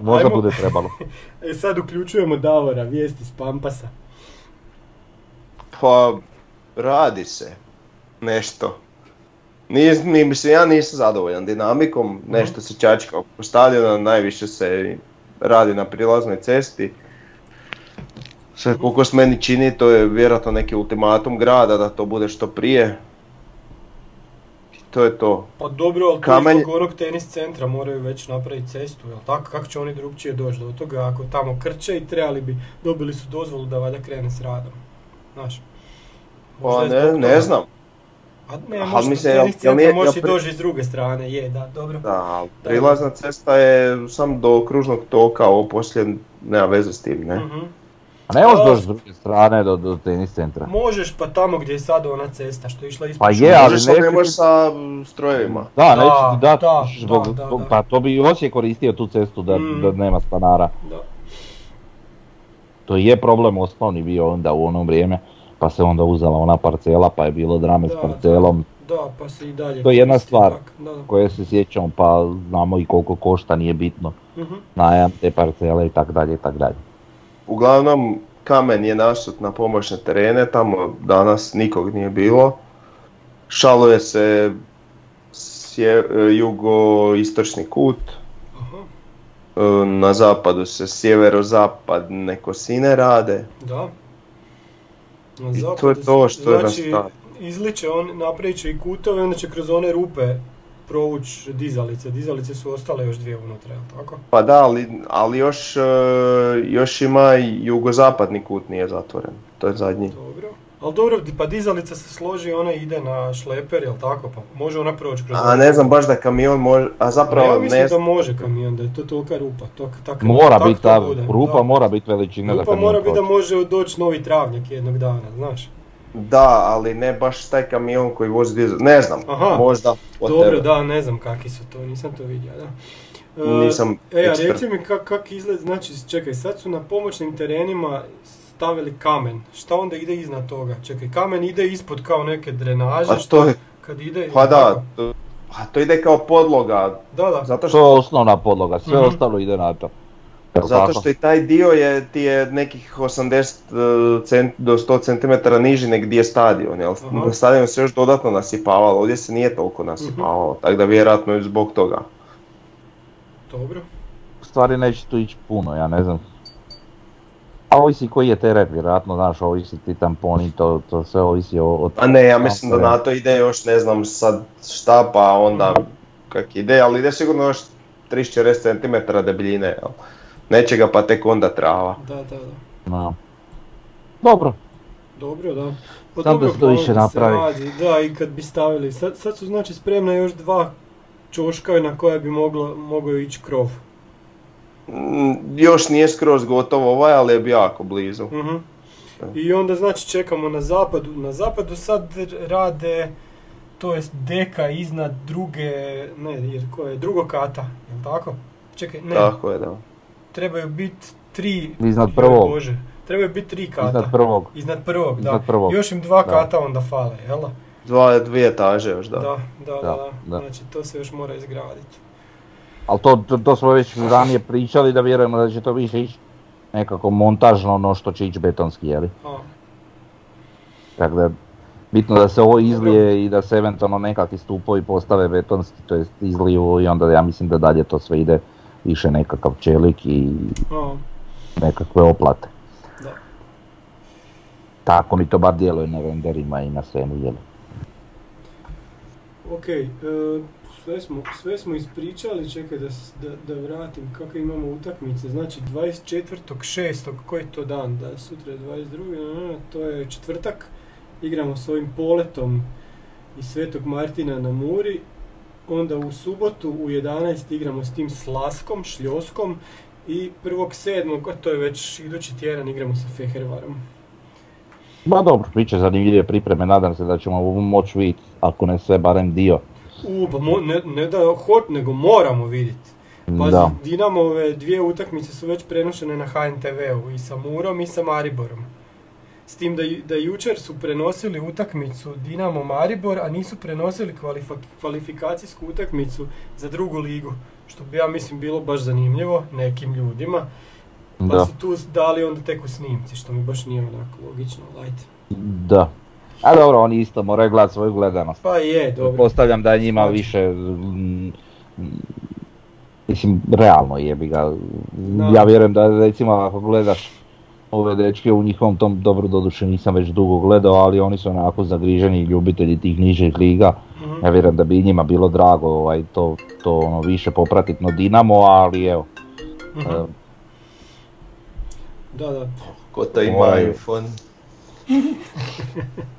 Možda Ajmo. bude trebalo. (laughs) E sad uključujemo Davora, vijesti s Pampasa. Pa, radi se nešto. Nis, ni, mislim, ja nisam zadovoljan dinamikom, nešto se čačka oko stadiona, najviše se radi na prilaznoj cesti. Sve koliko se meni čini, to je vjerojatno neki ultimatum grada da to bude što prije. I to je to. Pa dobro, ali Kamen- zbog onog tenis centra moraju već napraviti cestu, jel tako? Kako će oni drugčije doći do toga ako tamo krče i trebali bi, dobili su dozvolu da valjda krene s radom. Znaš? Pa Možda je ne, ne znam. A ne, Ali možda mislim, tenis jel- jel centra nije- možeš jel i pri- doći s druge strane, je, da, dobro. Da, prilazna cesta je sam do kružnog toka, ovo poslije nema veze s tim, ne? Mhm. A ne možeš A, doći s druge strane do, do tenis centra. Možeš pa tamo gdje je sad ona cesta što je išla ispod Pa je, ali Možeš, ne možeš sa strojevima. Da, Da, neće ti dat, da, zbog, da, da, zbog- da. pa to bi Osijek koristio tu cestu da, Mm. da nema stanara. Da. To je problem osnovni bio onda u ono vrijeme, pa se onda uzela ona parcela, pa je bilo drame s Da, parcelom, Da, pa se i dalje To je jedna stvar. tak, Da. koje se sjećamo, pa znamo i koliko košta, nije bitno, Mhm. najam te parcele i tak dalje i tak dalje. Uglavnom, kamen je nasut na pomoćne terene, tamo danas nikog nije bilo. Šaluje se sje, jugoistočni kut, Aha, e, na zapadu se sjeverozapadne kosine rade. da. I to je to što je znači, izliče on, napravit će i kutove, onda će kroz one rupe provući dizalice. Dizalice su ostale još dvije unutra, jel tako? Pa da, ali, ali još, e, još ima jugozapadni kut nije zatvoren. To je zadnji. Dobro. Ali dobro, pa dizalica se složi, ona ide na šleper, jel tako? Pa može ona proći kroz... A ne znam baš da kamion može, a Pa zapravo ja mislim ne da može kamion, da je to tolika rupa. To, tak, Mora tak biti ta, bude, rupa da. mora biti veličina da Rupa kamion mora biti da može doći novi travnjak jednog dana, znaš. Da, ali ne baš taj kamion koji vozi dizel. Ne znam, Aha. možda. Dobro, whatever. da, ne znam kakvi su to, nisam to vidio, da. E, Nisam E, a ekspert. reci mi kak, kak izgled, znači, čekaj, sad su na pomoćnim terenima stavili kamen. Šta onda ide iznad toga? Čekaj, kamen ide ispod kao neke drenaže, Pa što to je, kad ide... pa da, to, a to ide kao podloga, Da, da. zato To što, je osnovna podloga, sve Mhm. ostalo ide na to. Zato što i taj dio je, ti je nekih 80 cent, do 100 cm niži nek gdje je stadion, jel? Aha. Na stadion se još dodatno nasipavalo, ovdje se nije toliko nasipavalo, Mhm. tako da vjerojatno i zbog toga. Dobro. U stvari neće tu ići puno, ja ne znam. Ovisi koji je teret, vjerojatno, znaš, ovisi ti tamponi, to, to sve ovisi o... o A ne, ja mislim da na to ide još, ne znam sad šta, pa onda kak ide, ali ide sigurno još 30-40 cm debljine, jel? Nečega pa tek onda trava. Da, da, da. No. Dobro, Dobro, da. Pa Samo da dobro, se to više onda se napravi. radi, Da, i kad bi stavili, sad, sad su znači spremna još dva čoška na koja bi moglo, mogao ići krov. Mm, Još nije skroz gotovo ovaj, ali je jako blizu. Mhm. I onda znači čekamo na zapadu. Na zapadu sad rade, to jest deka iznad druge, ne, jer koje, drugog kata, jel tako? Čekaj, ne, Tako je, da. trebaju biti tri, Iznad prvog. Bože, trebaju biti tri kata. iznad prvog. Iznad prvog, da. Iznad prvog, Još im dva da. kata onda fale, jel da? Dva, dvije etaže još, da, da, Da, da. da. Znači to se još mora izgraditi. Ali to, to, to smo već ranije pričali da vjerujemo da će to više ići nekako montažno no što će ići betonski, jeli? Tako da bitno da se ovo izlije i da se eventualno nekakvi stupovi postave betonski, to jest izliju i onda ja mislim da dalje to sve ide više nekakav čelik i a, nekakve oplate. da. Tako mi to bar djeluje na renderima i na svemu, jeli? Ok, e, sve, smo, sve smo ispričali, čekaj da, da, da vratim kako imamo utakmice. Znači 24.6. koji je to dan? Da, sutra je 22. a, to je četvrtak. Igramo s ovim poletom iz Svetog Martina na Muri. Onda u subotu u 11 igramo s tim Slaskom, Šljoskom. I 1.7. a to je već idući tjedan igramo sa Fehervarom. Ma dobro, bit će zanimljive pripreme, nadam se da ćemo moći vidjeti, ako ne sve, barem dio. U, pa mo- ne, ne da hot, nego moramo vidjeti. Pazi, Da. Dinamove dvije utakmice su već prenošene na HNTV-u i sa Murom i sa Mariborom. S tim da, da jučer su prenosili utakmicu Dinamo Maribor, a nisu prenosili kvalifa- kvalifikacijsku utakmicu za drugu ligu. Što bi ja mislim bilo baš zanimljivo nekim ljudima. Pa Da, su tu dali onda tek u snimci, što mi baš nije onako logično, lajte. da. A dobro, oni isto moraju gledati svoju gledanost. Pa je, dobro. Postavljam da je njima Slažem. više, mm, mislim, realno jebi ga. Da. Ja vjerujem da recimo ako gledaš ove dečke u njihovom tom, dobro doduše nisam već dugo gledao, ali oni su onako zagriženi ljubitelji tih nižih liga. Mhm. Ja vjerujem da bi njima bilo drago ovaj, to, to ono, više popratiti no Dinamo, ali evo. Mhm. e, Da, da. Ko to ima Ovaj. iPhone? (laughs)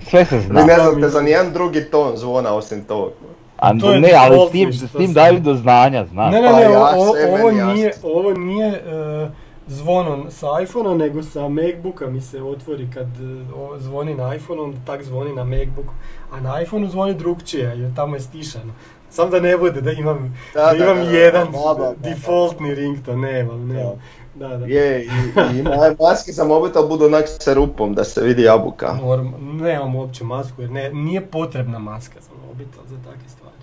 sve se Vi zna. ne znate za nijedan drugi ton zvona osim tog. A, To je ne, ali s tim, s tim daju do znanja, znaš. Ne, ne, Pa ne, ovo, sve ovo nije, ovo nije e, zvono sa iPhone-a, nego sa Macbooka mi se otvori kad e, o- zvoni na iPhone, onda tak zvoni na Macbooku. A na iPhoneu zvoni drugčije, jer tamo je stišano. Sam da ne bude da imam, Da, da, da, imam da, da, jedan da, da, da, da. defaultni ringtone, nemam, nemam. Da, da. Je, i, i ima maske za mobitel budu onak sa rupom da se vidi jabuka. Moram, nemam uopće masku jer ne, nije potrebna maska za mobitel za takve stvari.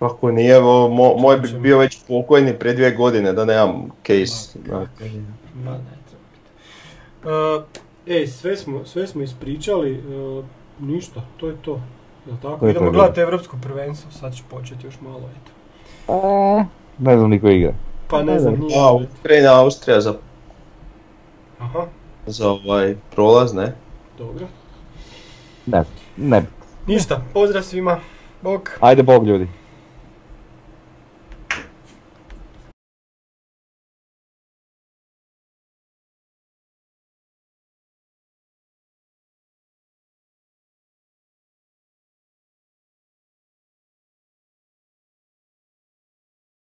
Ako nije, evo, mo- moj bi bio već pokojni prije dvije godine da nemam case. Ma, onak. Ma ne treba biti. Uh, ej, sve smo, sve smo ispričali, uh, ništa, to je to. Jel tako? Idemo gledati Evropsko prvenstvo, sad će početi još malo, eto. E, ne znam niko igra. Pa ne znam, nije. A, Ukrajina, Austrija za, Aha, za ovaj prolaz, ne? dobro. Ne, ne. Ništa, pozdrav svima. Bok. Ajde bog ljudi.